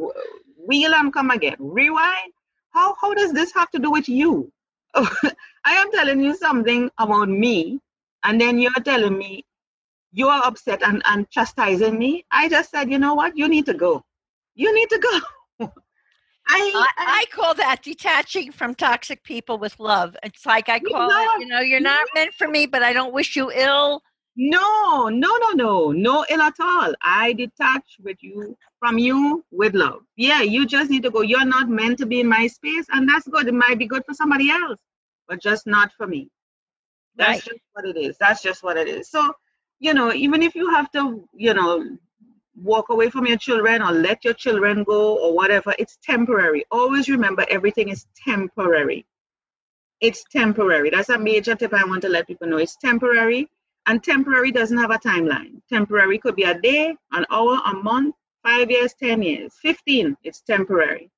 Wheel and come again. Rewind. How, how does this have to do with you? I am telling you something about me, and then you're telling me you are upset and, and chastising me. I just said, you know what? You need to go. You need to go. I, I, I, call that detaching from toxic people with love. It's like I call it, you know, you're not meant for me, but I don't wish you ill. No, no, no, no, no ill at all. I detach with you from you with love. Yeah, you just need to go. You're not meant to be in my space, and that's good. It might be good for somebody else, but just not for me. That's right. just what it is. That's just what it is. So, you know, even if you have to, you know, walk away from your children or let your children go or whatever, it's temporary. Always remember everything is temporary. It's temporary. That's a major tip I want to let people know. It's temporary, and temporary doesn't have a timeline. Temporary could be a day, an hour, a month, five years, 10 years, 15. It's temporary.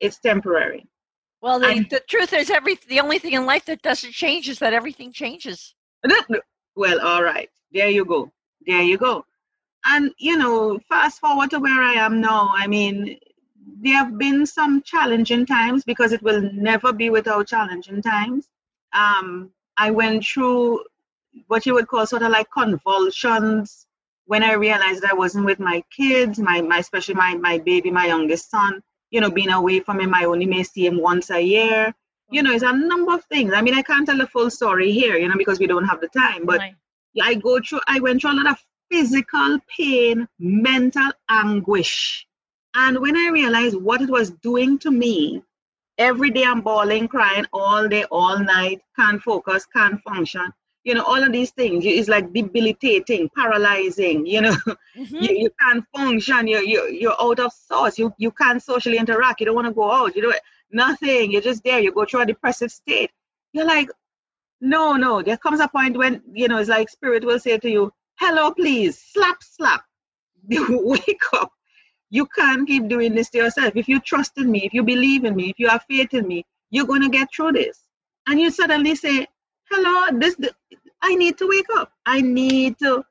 It's temporary. Well, the, and, the truth is, every the only thing in life that doesn't change is that everything changes. Well, all right. There you go. There you go. And, you know, fast forward to where I am now, I mean, there have been some challenging times because it will never be without challenging times. Um, I went through what you would call sort of like convulsions when I realized I wasn't with my kids, my, my especially my, my baby, my youngest son, you know, being away from him, I only may see him once a year. You know, it's a number of things. I mean, I can't tell the full story here, you know, because we don't have the time. But right. I go through, I went through a lot of physical pain, mental anguish. And when I realized what it was doing to me, every day I'm bawling, crying all day, all night, can't focus, can't function. You know, all of these things is like debilitating, paralyzing. You know, mm-hmm. you, you can't function. You you you're out of sorts. You you can't socially interact. You don't want to go out. You know, nothing. You're just there. You go through a depressive state. You're like, no, no. There comes a point when you know it's like spirit will say to you, hello, please, slap, slap. Wake up. You can't keep doing this to yourself. If you trust in me, if you believe in me, if you have faith in me, you're going to get through this. And you suddenly say, hello, this, I need to wake up. I need to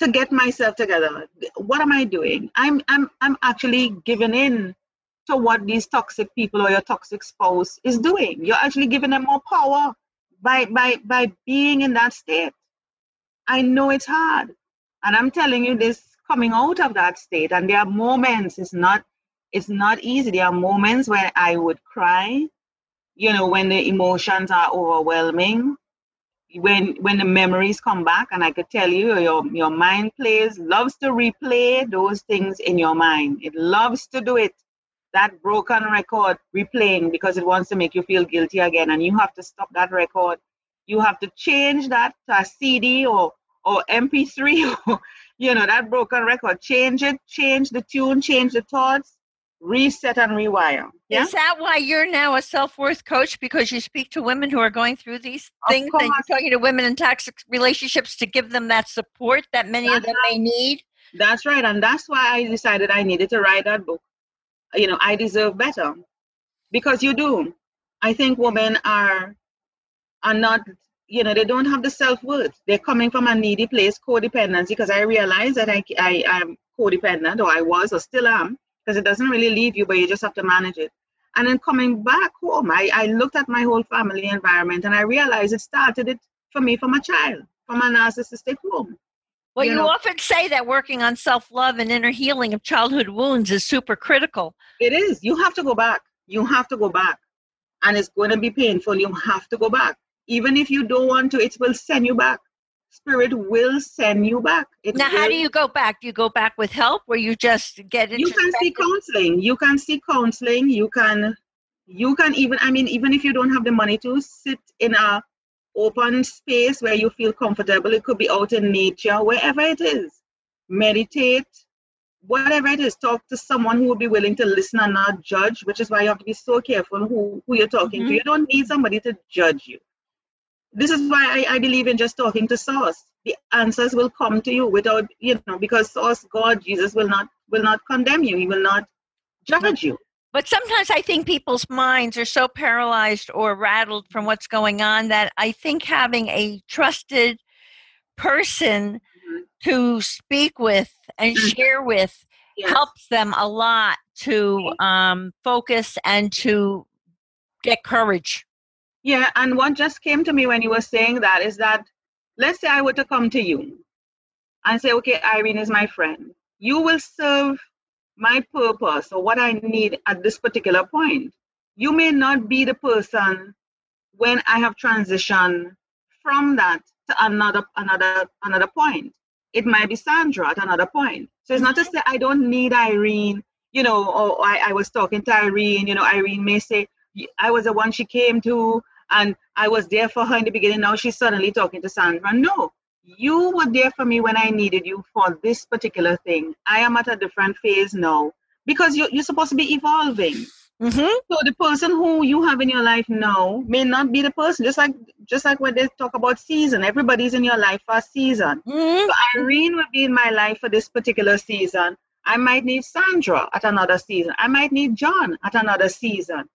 to get myself together. What am I doing? I'm I'm I'm actually giving in to what these toxic people or your toxic spouse is doing. You're actually giving them more power by by by being in that state. I know it's hard. And I'm telling you this coming out of that state. And there are moments, it's not it's not easy. There are moments where I would cry, you know, when the emotions are overwhelming, when when the memories come back, and I could tell you your your mind plays, loves to replay those things in your mind. It loves to do it. That broken record replaying because it wants to make you feel guilty again. And you have to stop that record. You have to change that to a CD or or MP3 or you know that broken record. Change it, change the tune, change the thoughts, reset and rewire. Yeah? Is that why you're now a self worth coach? Because you speak to women who are going through these things and you're talking to women in toxic relationships to give them that support that many that's of them right. may need? That's right. And that's why I decided I needed to write that book. You know, I deserve better. Because you do. I think women are are not you know, they don't have the self worth. They're coming from a needy place, codependency, because I realize that I, I am codependent, or I was, or still am, because it doesn't really leave you, but you just have to manage it. And then coming back home, I, I looked at my whole family environment and I realized it started it for me from a child, from a narcissistic home. Well, you, you know, often say that working on self love and inner healing of childhood wounds is super critical. It is. You have to go back. You have to go back. And it's going to be painful. You have to go back even if you don't want to, it will send you back. Spirit will send you back. It now, will. how do you go back? Do you go back with help, or you just get You can see counseling. You can see counseling. You can, you can even. I mean, even if you don't have the money to sit in a open space where you feel comfortable, it could be out in nature, wherever it is. Meditate, whatever it is, talk to someone who will be willing to listen and not judge, which is why you have to be so careful who, who you're talking mm-hmm. to. You don't need somebody to judge you this is why I, I believe in just talking to source the answers will come to you without you know because source god jesus will not will not condemn you he will not judge you but sometimes i think people's minds are so paralyzed or rattled from what's going on that i think having a trusted person mm-hmm. to speak with and mm-hmm. share with yes. helps them a lot to um, focus and to get courage yeah, and what just came to me when you were saying that is that let's say I were to come to you and say, okay, Irene is my friend. You will serve my purpose or what I need at this particular point. You may not be the person when I have transitioned from that to another another another point. It might be Sandra at another point. So it's not to mm-hmm. say I don't need Irene, you know, or I, I was talking to Irene, you know, Irene may say, I was the one she came to and I was there for her in the beginning. Now she's suddenly talking to Sandra. No, you were there for me when I needed you for this particular thing. I am at a different phase now because you're, you're supposed to be evolving. Mm-hmm. So the person who you have in your life now may not be the person. Just like just like when they talk about season, everybody's in your life for a season. Mm-hmm. So Irene will be in my life for this particular season. I might need Sandra at another season. I might need John at another season.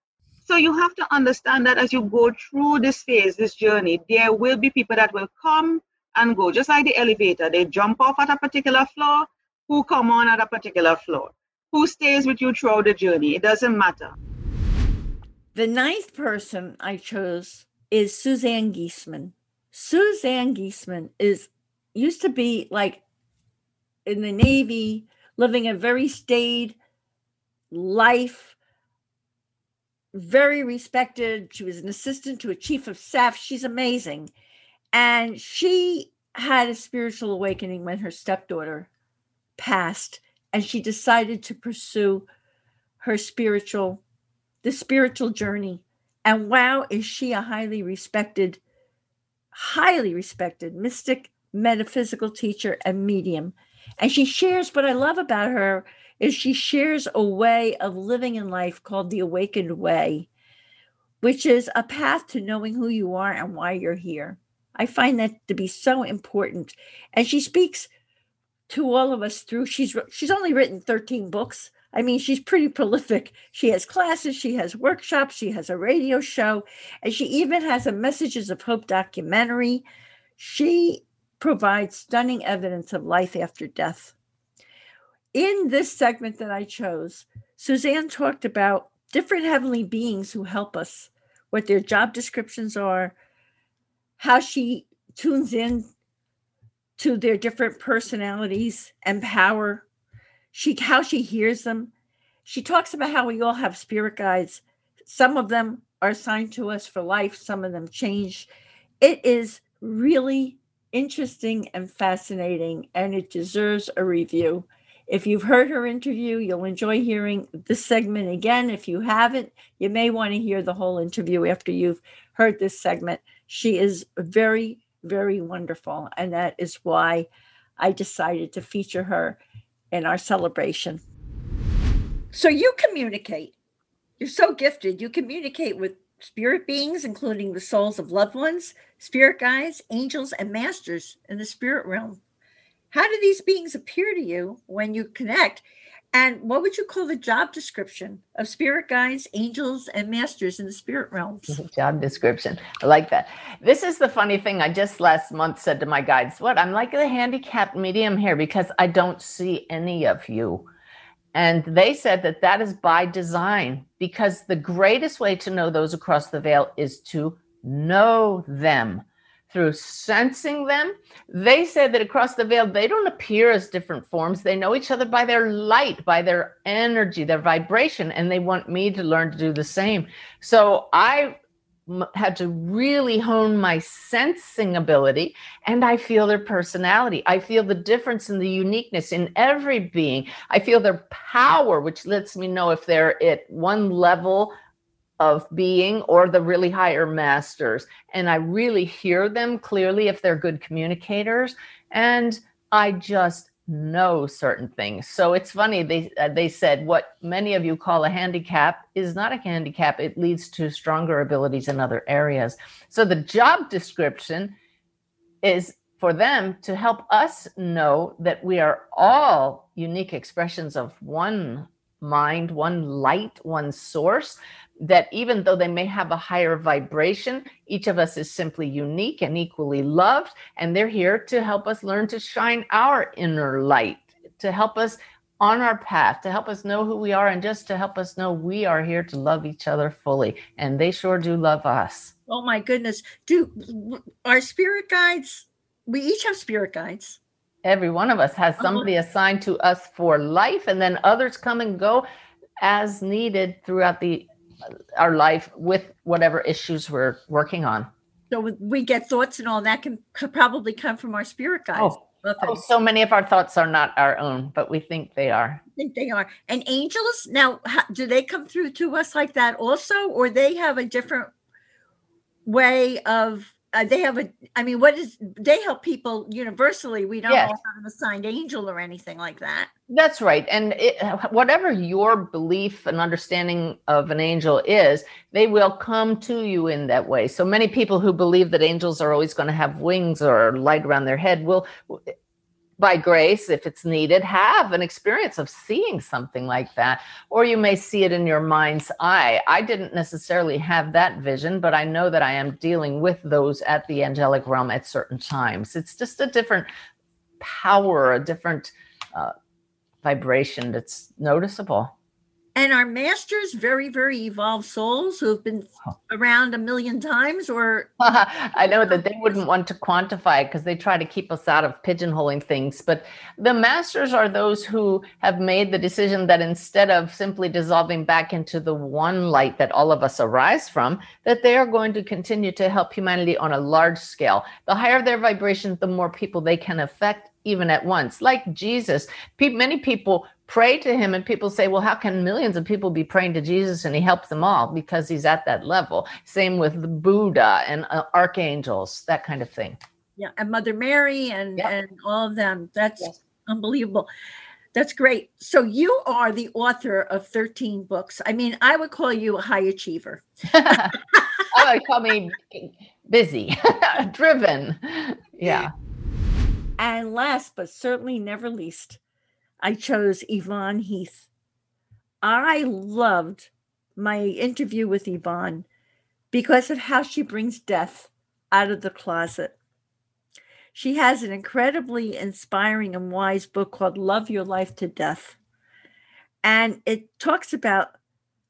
So you have to understand that as you go through this phase, this journey, there will be people that will come and go, just like the elevator. They jump off at a particular floor, who come on at a particular floor, who stays with you throughout the journey. It doesn't matter. The ninth person I chose is Suzanne Giesemann. Suzanne Giesemann is used to be like in the Navy, living a very staid life, very respected. She was an assistant to a chief of staff. She's amazing. And she had a spiritual awakening when her stepdaughter passed, and she decided to pursue her spiritual, the spiritual journey. And wow, is she a highly respected, highly respected mystic, metaphysical teacher and medium. And she shares what I love about her is she shares a way of living in life called the awakened way, which is a path to knowing who you are and why you're here. I find that to be so important. And she speaks to all of us through she's she's only written 13 books. I mean, she's pretty prolific. She has classes, she has workshops, she has a radio show, and she even has a Messages of Hope documentary. She provides stunning evidence of life after death. In this segment that I chose, Suzanne talked about different heavenly beings who help us, what their job descriptions are, how she tunes in to their different personalities and power she how she hears them. She talks about how we all have spirit guides. Some of them are assigned to us for life some of them change. It is really interesting and fascinating and it deserves a review if you've heard her interview you'll enjoy hearing this segment again if you haven't you may want to hear the whole interview after you've heard this segment she is very, very wonderful. And that is why I decided to feature her in our celebration. So you communicate. You're so gifted. You communicate with spirit beings, including the souls of loved ones, spirit guides, angels, and masters in the spirit realm. How do these beings appear to you when you connect? And what would you call the job description of spirit guides, angels, and masters in the spirit realms? Job description. I like that. This is the funny thing. I just last month said to my guides, What? I'm like a handicapped medium here because I don't see any of you. And they said that that is by design because the greatest way to know those across the veil is to know them through sensing them. They said that across the veil, they don't appear as different forms. They know each other by their light, by their energy, their vibration, and they want me to learn to do the same. So I had to really hone my sensing ability and I feel their personality. I feel the difference in the uniqueness in every being. I feel their power, which lets me know if they're at one level of being or the really higher masters. And I really hear them clearly if they're good communicators. And I just know certain things. So it's funny they uh, they said what many of you call a handicap is not a handicap. It leads to stronger abilities in other areas. So the job description is for them to help us know that we are all unique expressions of one mind, one light, one source, that even though they may have a higher vibration, each of us is simply unique and equally loved. And they're here to help us learn to shine our inner light, to help us on our path, to help us know who we are, and just to help us know we are here to love each other fully. And they sure do love us. Oh my goodness. Do our spirit guides, we each have spirit guides. Every one of us has uh-huh. somebody assigned to us for life, and then others come and go as needed throughout the uh, our life with whatever issues we're working on. So we get thoughts and all that can could probably come from our spirit guides. Oh, oh, so many of our thoughts are not our own, but we think they are. I think they are. And angels, now, how, do they come through to us like that also, or they have a different way of? Uh, they have a. I mean, what is? They help people universally. We don't Yes. all have an assigned angel or anything like that. That's right. And it, whatever your belief and understanding of an angel is, they will come to you in that way. So many people who believe that angels are always going to have wings or light around their head will, by grace, if it's needed, have an experience of seeing something like that. Or you may see it in your mind's eye. I didn't necessarily have that vision, but I know that I am dealing with those at the angelic realm at certain times. It's just a different power, a different uh, vibration that's noticeable. And are masters very, very evolved souls who have been around a million times, or I know that they wouldn't want to quantify it because they try to keep us out of pigeonholing things. But the masters are those who have made the decision that instead of simply dissolving back into the one light that all of us arise from, that they are going to continue to help humanity on a large scale. The higher their vibration, the more people they can affect even at once. Like Jesus, many people pray to him and people say well how can millions of people be praying to jesus and he helps them all because he's at that level same with the buddha and uh, archangels that kind of thing yeah, and Mother Mary and and all of them. That's unbelievable. That's great. So you are the author of 13 books. I mean, I would call you a high achiever. i would call me busy driven yeah And last but certainly never least, I chose Yvonne Heath. I loved my interview with Yvonne because of how she brings death out of the closet. She has an incredibly inspiring and wise book called Love Your Life to Death. And it talks about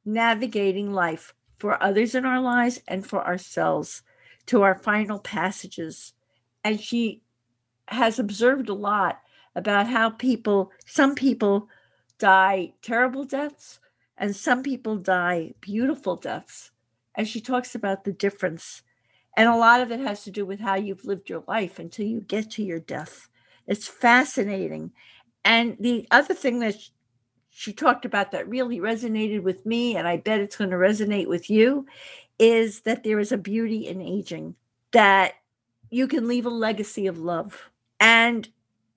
navigating life for others in our lives and for ourselves to our final passages. And she has observed a lot about how people, some people die terrible deaths and some people die beautiful deaths. And she talks about the difference. And a lot of it has to do with how you've lived your life until you get to your death. It's fascinating. And the other thing that she talked about that really resonated with me, and I bet it's going to resonate with you, is that there is a beauty in aging, that you can leave a legacy of love. And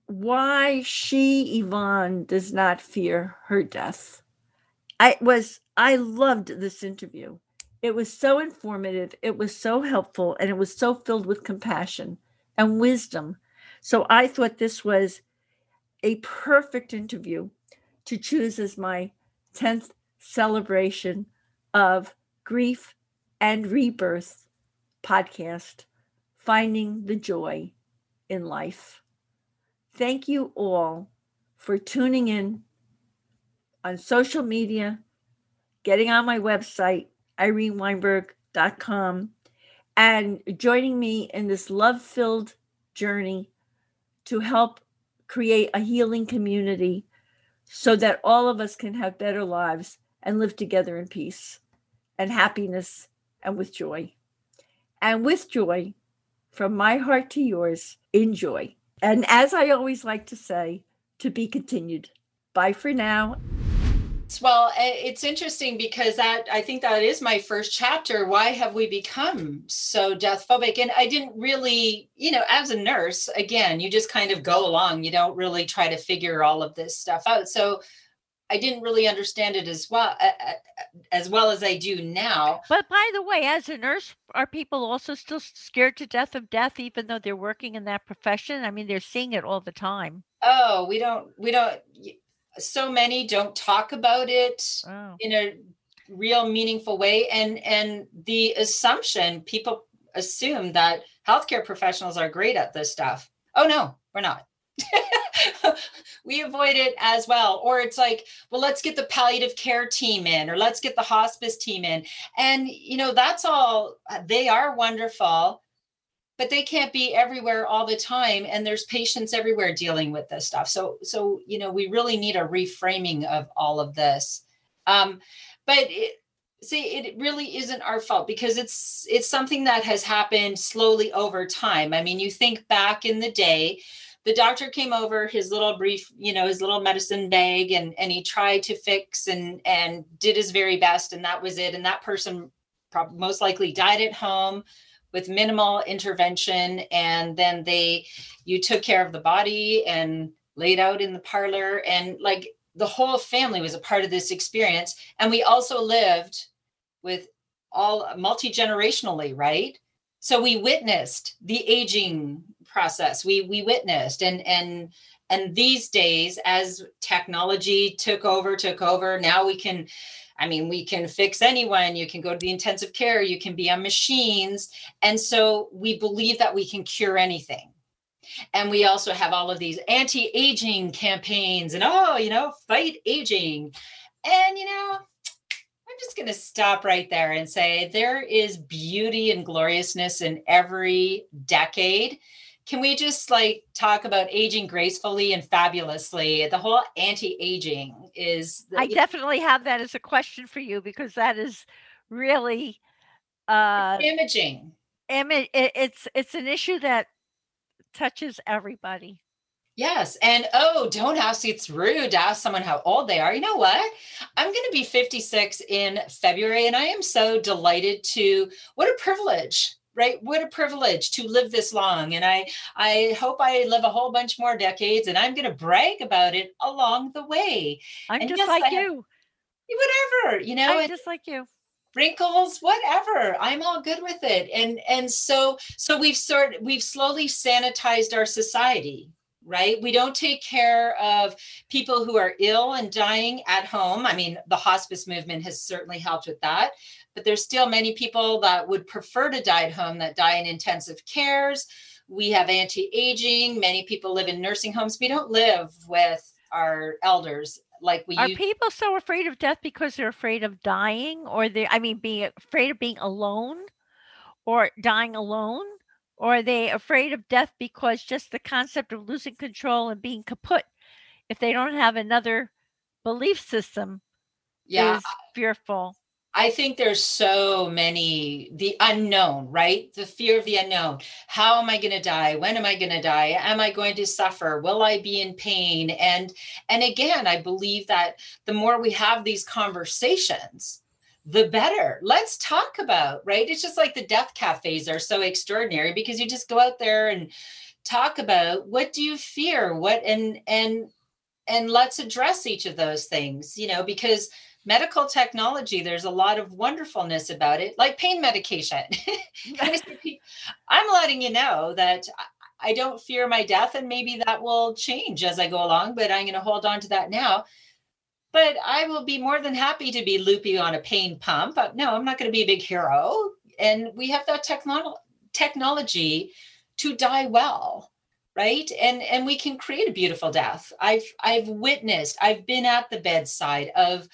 why she, Yvonne, does not fear her death. I was, I loved this interview. It was so informative, it was so helpful, and it was so filled with compassion and wisdom. So I thought this was a perfect interview to choose as my 10th celebration of grief and rebirth podcast, Finding the Joy in Life. Thank you all for tuning in on social media, getting on my website, ireneweinberg.com, and joining me in this love filled journey to help create a healing community so that all of us can have better lives and live together in peace and happiness and with joy. And with joy, from my heart to yours, enjoy. And as I always like to say, to be continued. Bye for now. Well, it's interesting because that I think that is my first chapter. Why have we become so death phobic? And I didn't really, you know, as a nurse, again, you just kind of go along. You don't really try to figure all of this stuff out. So I didn't really understand it as well uh, as well as I do now. But by the way, as a nurse, are people also still scared to death of death, even though they're working in that profession? I mean, they're seeing it all the time. Oh, we don't we don't so many don't talk about it Oh. in a real meaningful way and and the assumption people assume that healthcare professionals are great at this stuff. Oh no, we're not. we avoid it as well. Or it's like well let's get the palliative care team in or let's get the hospice team in. And you know that's all they are wonderful but they can't be everywhere all the time and there's patients everywhere dealing with this stuff. So so you know we really need a reframing of all of this. Um, but it, see it really isn't our fault because it's it's something that has happened slowly over time. I mean you think back in the day the doctor came over his little brief you know his little medicine bag and and he tried to fix and and did his very best and that was it. And that person probably most likely died at home with minimal intervention. And then they you took care of the body and laid out in the parlor. And like the whole family was a part of this experience. And we also lived with all multi-generationally right? So we witnessed the aging process we we witnessed and and and these days as technology took over took over now we can I mean, we can fix anyone. You can go to the intensive care, you can be on machines. And so we believe that we can cure anything. And we also have all of these anti aging campaigns and, oh, you know, fight aging. And, you know, I'm just going to stop right there and say there is beauty and gloriousness in every decade can we just like talk about aging gracefully and fabulously the whole anti-aging is the, i definitely have that as a question for you because that is really uh imaging image it's it's an issue that touches everybody Yes. And oh, don't ask, it's rude to ask someone how old they are. You know what? I'm going to be 56 in February, and I am so delighted to, what a privilege right? What a privilege to live this long. And i i hope i live a whole bunch more decades and i'm going to brag about it along the way. I'm and just yes, like you. Whatever you know I'm just like you. wrinkles whatever i'm all good with it. And and so so we've sort we've slowly sanitized our society right? We don't take care of people who are ill and dying at home. I mean, the hospice movement has certainly helped with that but there's still many people that would prefer to die at home that die in intensive cares. We have anti aging. Many people live in nursing homes. We don't live with our elders like we are people so afraid of death because they're afraid of dying or they i mean being afraid of being alone or dying alone or are they afraid of death because just the concept of losing control and being kaput if they don't have another belief system yeah. is fearful I think there's so many, the unknown, right? The fear of the unknown. How am I going to die? When am I going to die? Am I going to suffer? Will I be in pain? And and again, I believe that the more we have these conversations, the better. Let's talk about, right? It's just like the death cafes are so extraordinary because you just go out there and talk about what do you fear? What and and and let's address each of those things, you know, because medical technology, there's a lot of wonderfulness about it, like pain medication. I'm letting you know that I don't fear my death, and maybe that will change as I go along, but I'm going to hold on to that now. But I will be more than happy to be loopy on a pain pump. Uh, no, I'm not going to be a big hero. And we have that technolo- technology to die well right and and we can create a beautiful death i've i've witnessed i've been at the bedside of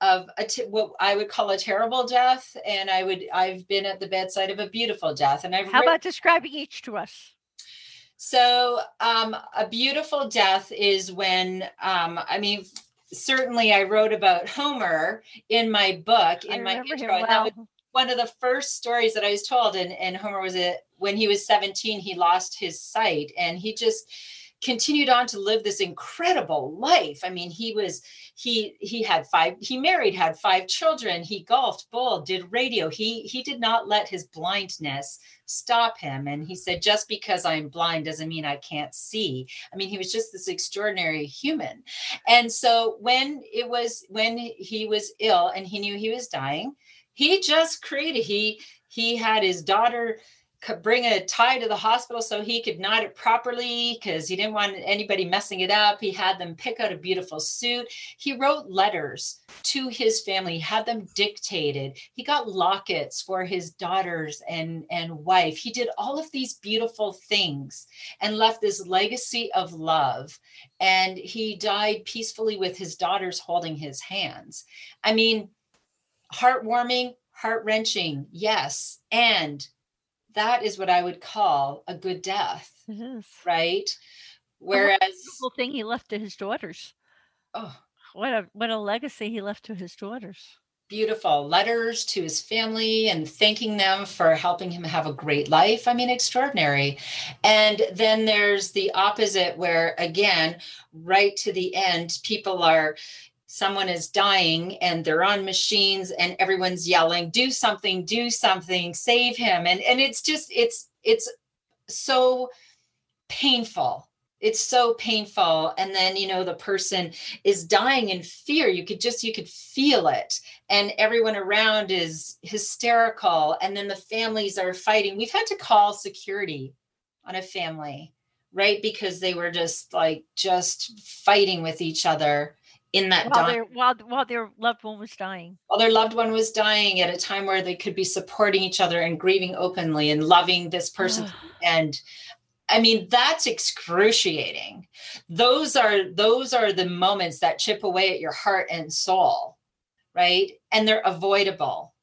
of a t- what I would call a terrible death, and I would I've been at the bedside of a beautiful death, and I've. How about describing each to us? So, um, a beautiful death is when um, I mean, certainly I wrote about Homer in my book in my intro. Well. That was one of the first stories that I was told, and and Homer was a when he was seventeen, he lost his sight, and he just continued on to live this incredible life. I mean, he was he he had five he married had five children he golfed bowled did radio. He he did not let his blindness stop him. And he said just because i'm blind doesn't mean i can't see. I mean he was just this extraordinary human. And so when it was when he was ill and he knew he was dying he just created he he had his daughter bring a tie to the hospital so he could knot it properly because he didn't want anybody messing it up. He had them pick out a beautiful suit. He wrote letters to his family, had them dictated. He got lockets for his daughters and, and wife. He did all of these beautiful things and left this legacy of love. And he died peacefully with his daughters holding his hands. I mean, heartwarming, heart wrenching, yes. And that is what I would call a good death. It is. Right? Whereas the thing he left to his daughters. oh What a what a legacy he left to his daughters. beautiful letters to his family and thanking them for helping him have a great life. I mean, extraordinary. And then there's the opposite, where again, right to the end, people are, someone is dying and they're on machines and everyone's yelling, do something, do something, save him. And, and it's just, it's, it's so painful. It's so painful. And then you know the person is dying in fear. You could just you could feel it. And everyone around is hysterical. And then the families are fighting. We've had to call security on a family right? Because they were just like just fighting with each other in that While their while while their loved one was dying. while their loved one was dying at a time where they could be supporting each other and grieving openly and loving this person. And i mean that's excruciating. Those are those are the moments that chip away at your heart and soul right? And they're avoidable